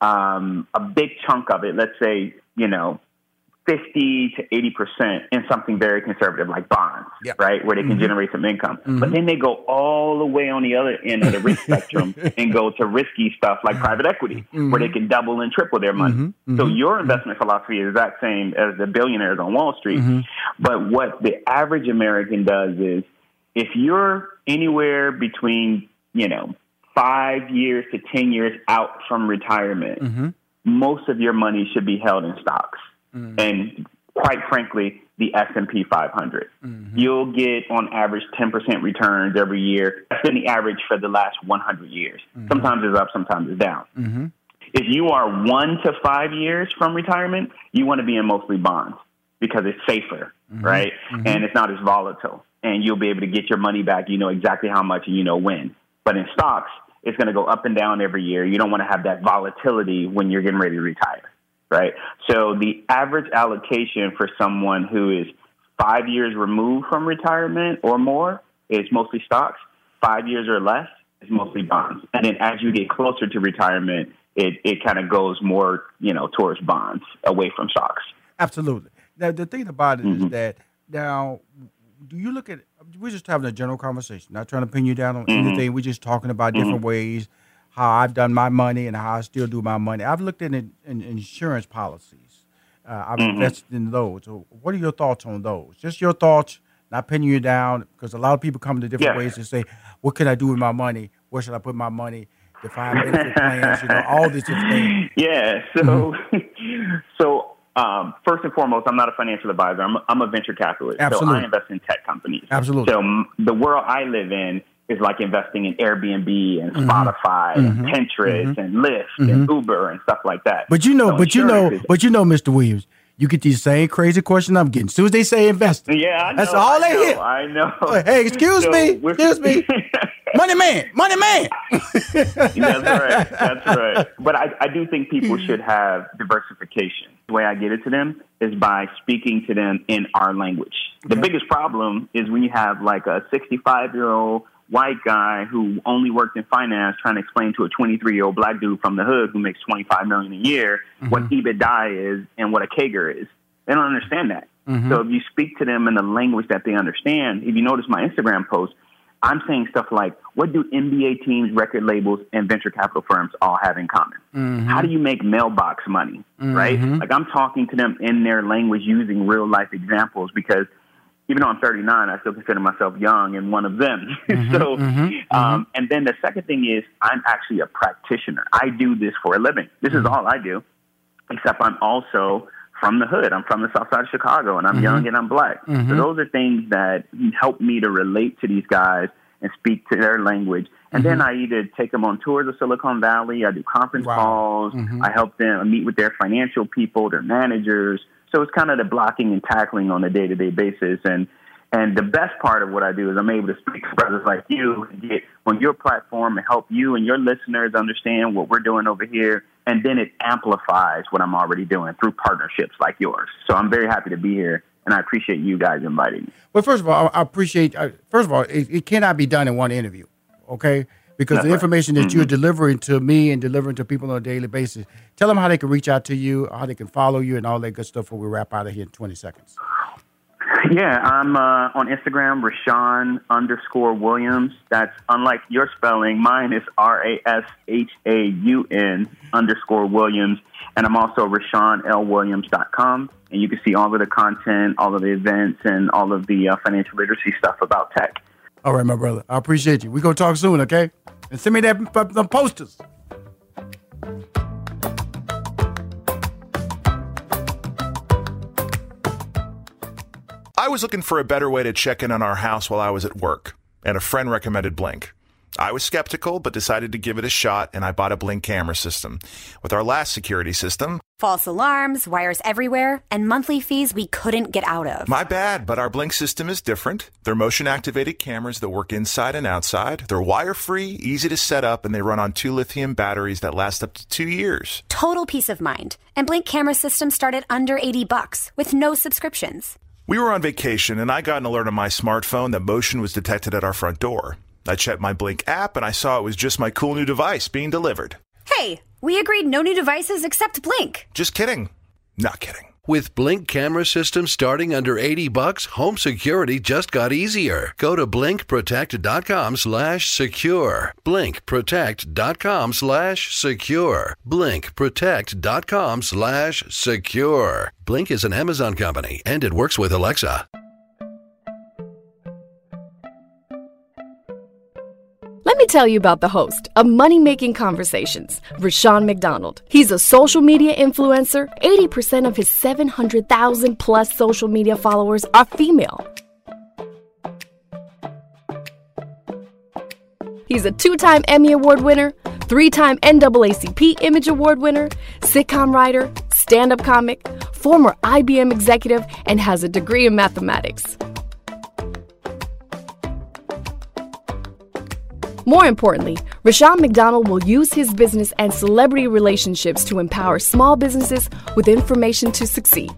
Speaker 10: um, a big chunk of it, let's say, you know, 50 to 80% in something very conservative like bonds, right? Where they can
Speaker 1: Mm-hmm.
Speaker 11: Mhm.
Speaker 10: generate some income. But then they go all the way on the other end of the risk [laughs] spectrum and go to risky stuff like private equity, where they can double and triple their money.
Speaker 1: Mm-hmm.
Speaker 10: So your investment philosophy is the exact same as the billionaires on Wall Street.
Speaker 1: Mm-hmm.
Speaker 10: But what the average American does is if you're anywhere between, you know, five years to 10 years out from retirement,
Speaker 1: Mm-hmm.
Speaker 10: most of your money should be held in stocks. Mm-hmm. And quite frankly, the S&P 500. Mm-hmm. You'll get on average 10% returns every year. That's been the average for the last 100 years. Mm-hmm. Sometimes it's up, sometimes it's down.
Speaker 1: Mm-hmm.
Speaker 10: If you are one to five years from retirement, you want to be in mostly bonds because it's safer, right? And it's not as volatile. And you'll be able to get your money back. You know exactly how much and you know when. But in stocks, it's going to go up and down every year. You don't want to have that volatility when you're getting ready to retire, right? So the average allocation for someone who is five years removed from retirement or more is mostly stocks. Five years or less is mostly bonds. And then as you get closer to retirement, it, it kind of goes more, you know, towards bonds away from stocks.
Speaker 1: Absolutely. Now the thing about it is
Speaker 10: Mm-hmm.
Speaker 1: that now, do you look at? We're just having a general conversation, not trying to pin you down on
Speaker 10: Mhm.
Speaker 1: anything. We're just talking about different
Speaker 10: Mhm.
Speaker 1: ways how I've done my money and how I still do my money. I've looked at in, in insurance policies. Uh, I've
Speaker 10: Mhm.
Speaker 1: invested in those. So what are your thoughts on those? Just your thoughts, not pinning you down, because a lot of people come to different
Speaker 10: Yeah.
Speaker 1: ways to say, "What can I do with my money? Where should I put my money?" Define benefit plans, you know, all these different things. [laughs]
Speaker 10: Yeah. So, [laughs] so um, first and foremost, I'm not a financial advisor. I'm, I'm a venture capitalist. So I invest in tech companies.
Speaker 1: Absolutely.
Speaker 10: So m- the world I live in is like investing in Airbnb and
Speaker 1: Mhm.
Speaker 10: Spotify and
Speaker 1: Mhm.
Speaker 10: Pinterest
Speaker 1: Mhm.
Speaker 10: and Lyft and
Speaker 1: Mhm.
Speaker 10: Uber and stuff like that.
Speaker 1: But you know,
Speaker 10: So
Speaker 1: but you know,
Speaker 10: is-
Speaker 1: but you know, Mr. Williams, you get these same crazy questions I'm getting. As soon as they say investor,
Speaker 10: yeah, I know,
Speaker 1: that's all
Speaker 10: I
Speaker 1: they
Speaker 10: know,
Speaker 1: hear.
Speaker 10: I know.
Speaker 1: Oh, hey, excuse
Speaker 10: So
Speaker 1: me, excuse me, [laughs] money man, money man.
Speaker 10: That's right. That's right. [laughs] But I, I do think people should have diversification. The way I get it to them is by speaking to them in our language. The biggest problem is when you have like a 65 year old white guy who only worked in finance trying to explain to a 23 year old black dude from the hood who makes 25 million a year what EBITDA is and what a CAGR is. They don't understand that.
Speaker 1: Mhm.
Speaker 10: So if you speak to them in the language that they understand, if you notice my Instagram post, I'm saying stuff like, what do NBA teams, record labels, and venture capital firms all have in common?
Speaker 1: Mm-hmm.
Speaker 10: How do you make mailbox money? Right?
Speaker 1: Mhm.
Speaker 10: Like I'm talking to them in their language using real life examples because even though I'm 39, I still consider myself young and one of them. [laughs] so,
Speaker 1: mhm,
Speaker 10: um, and then the second thing is I'm actually a practitioner. I do this for a living. This is all I do, except I'm also from the hood. I'm from the south side of Chicago and I'm
Speaker 1: Mhm.
Speaker 10: young and I'm black. So
Speaker 1: Mhm.
Speaker 10: those are things that help me to relate to these guys and speak to their language. And then I either take them on tours of Silicon Valley, I do conference calls,
Speaker 1: Mhm.
Speaker 10: I help them meet with their financial people, their managers. So it's kind of the blocking and tackling on a day to day basis. And and the best part of what I do is I'm able to speak to brothers like you and get on your platform and help you and your listeners understand what we're doing over here. And then it amplifies what I'm already doing through partnerships like yours. So I'm very happy to be here and I appreciate you guys inviting me.
Speaker 1: Well, first of all, I appreciate. Uh, first of all, it, it cannot be done in one interview. okay? Because
Speaker 10: That's
Speaker 1: the
Speaker 10: right.
Speaker 1: information that you're
Speaker 10: Mhm.
Speaker 1: delivering to me and delivering to people on a daily basis, tell them how they can reach out to you, how they can follow you, and all that good stuff before we wrap out of here in 20 seconds.
Speaker 10: Yeah, I'm uh, on Instagram, Rashaun underscore Williams. That's unlike your spelling. Mine is R A S H A U N underscore Williams. And I'm also RashaunLWilliams.com. And you can see all of the content, all of the events, and all of the uh, financial literacy stuff about tech.
Speaker 1: All right, my brother. I appreciate you. We're going to talk soon, okay? And send me that the posters.
Speaker 4: I was looking for a better way to check in on our house while I was at work, and a friend recommended Blink. I was skeptical, but decided to give it a shot, and I bought a Blink camera system. With our last security system,
Speaker 5: False alarms, wires everywhere, and monthly fees we couldn't get out of.
Speaker 4: my bad, but our Blink system is different. They're motion activated cameras that work inside and outside. They're wire free, easy to set up, and they run on two lithium batteries that last up to two years.
Speaker 5: Total peace of mind. And Blink camera systems start at under 80 bucks with no subscriptions.
Speaker 4: We were on vacation, and I got an alert on my smartphone that motion was detected at our front door. I checked my Blink app, and I saw it was just my cool new device being delivered.
Speaker 5: Hey, we agreed no new devices except Blink.
Speaker 4: Just kidding. Not kidding.
Speaker 6: With Blink camera systems starting under 80 bucks, home security just got easier. Go to blinkprotect.com slash secure. Blinkprotect.com slash secure. Blinkprotect.com slash secure. Blink is an Amazon company and it works with Alexa.
Speaker 8: Me tell you about the host of Money Making Conversations, Rushion McDonald. He's a social media influencer. 80% of his 700,000 plus social media followers are female. He's a two time Emmy Award winner, three time NAACP Image Award winner, sitcom writer, stand up comic, former IBM executive, and has a degree in mathematics. More importantly, Rushion McDonald will use his business and celebrity relationships to empower small businesses with information to succeed.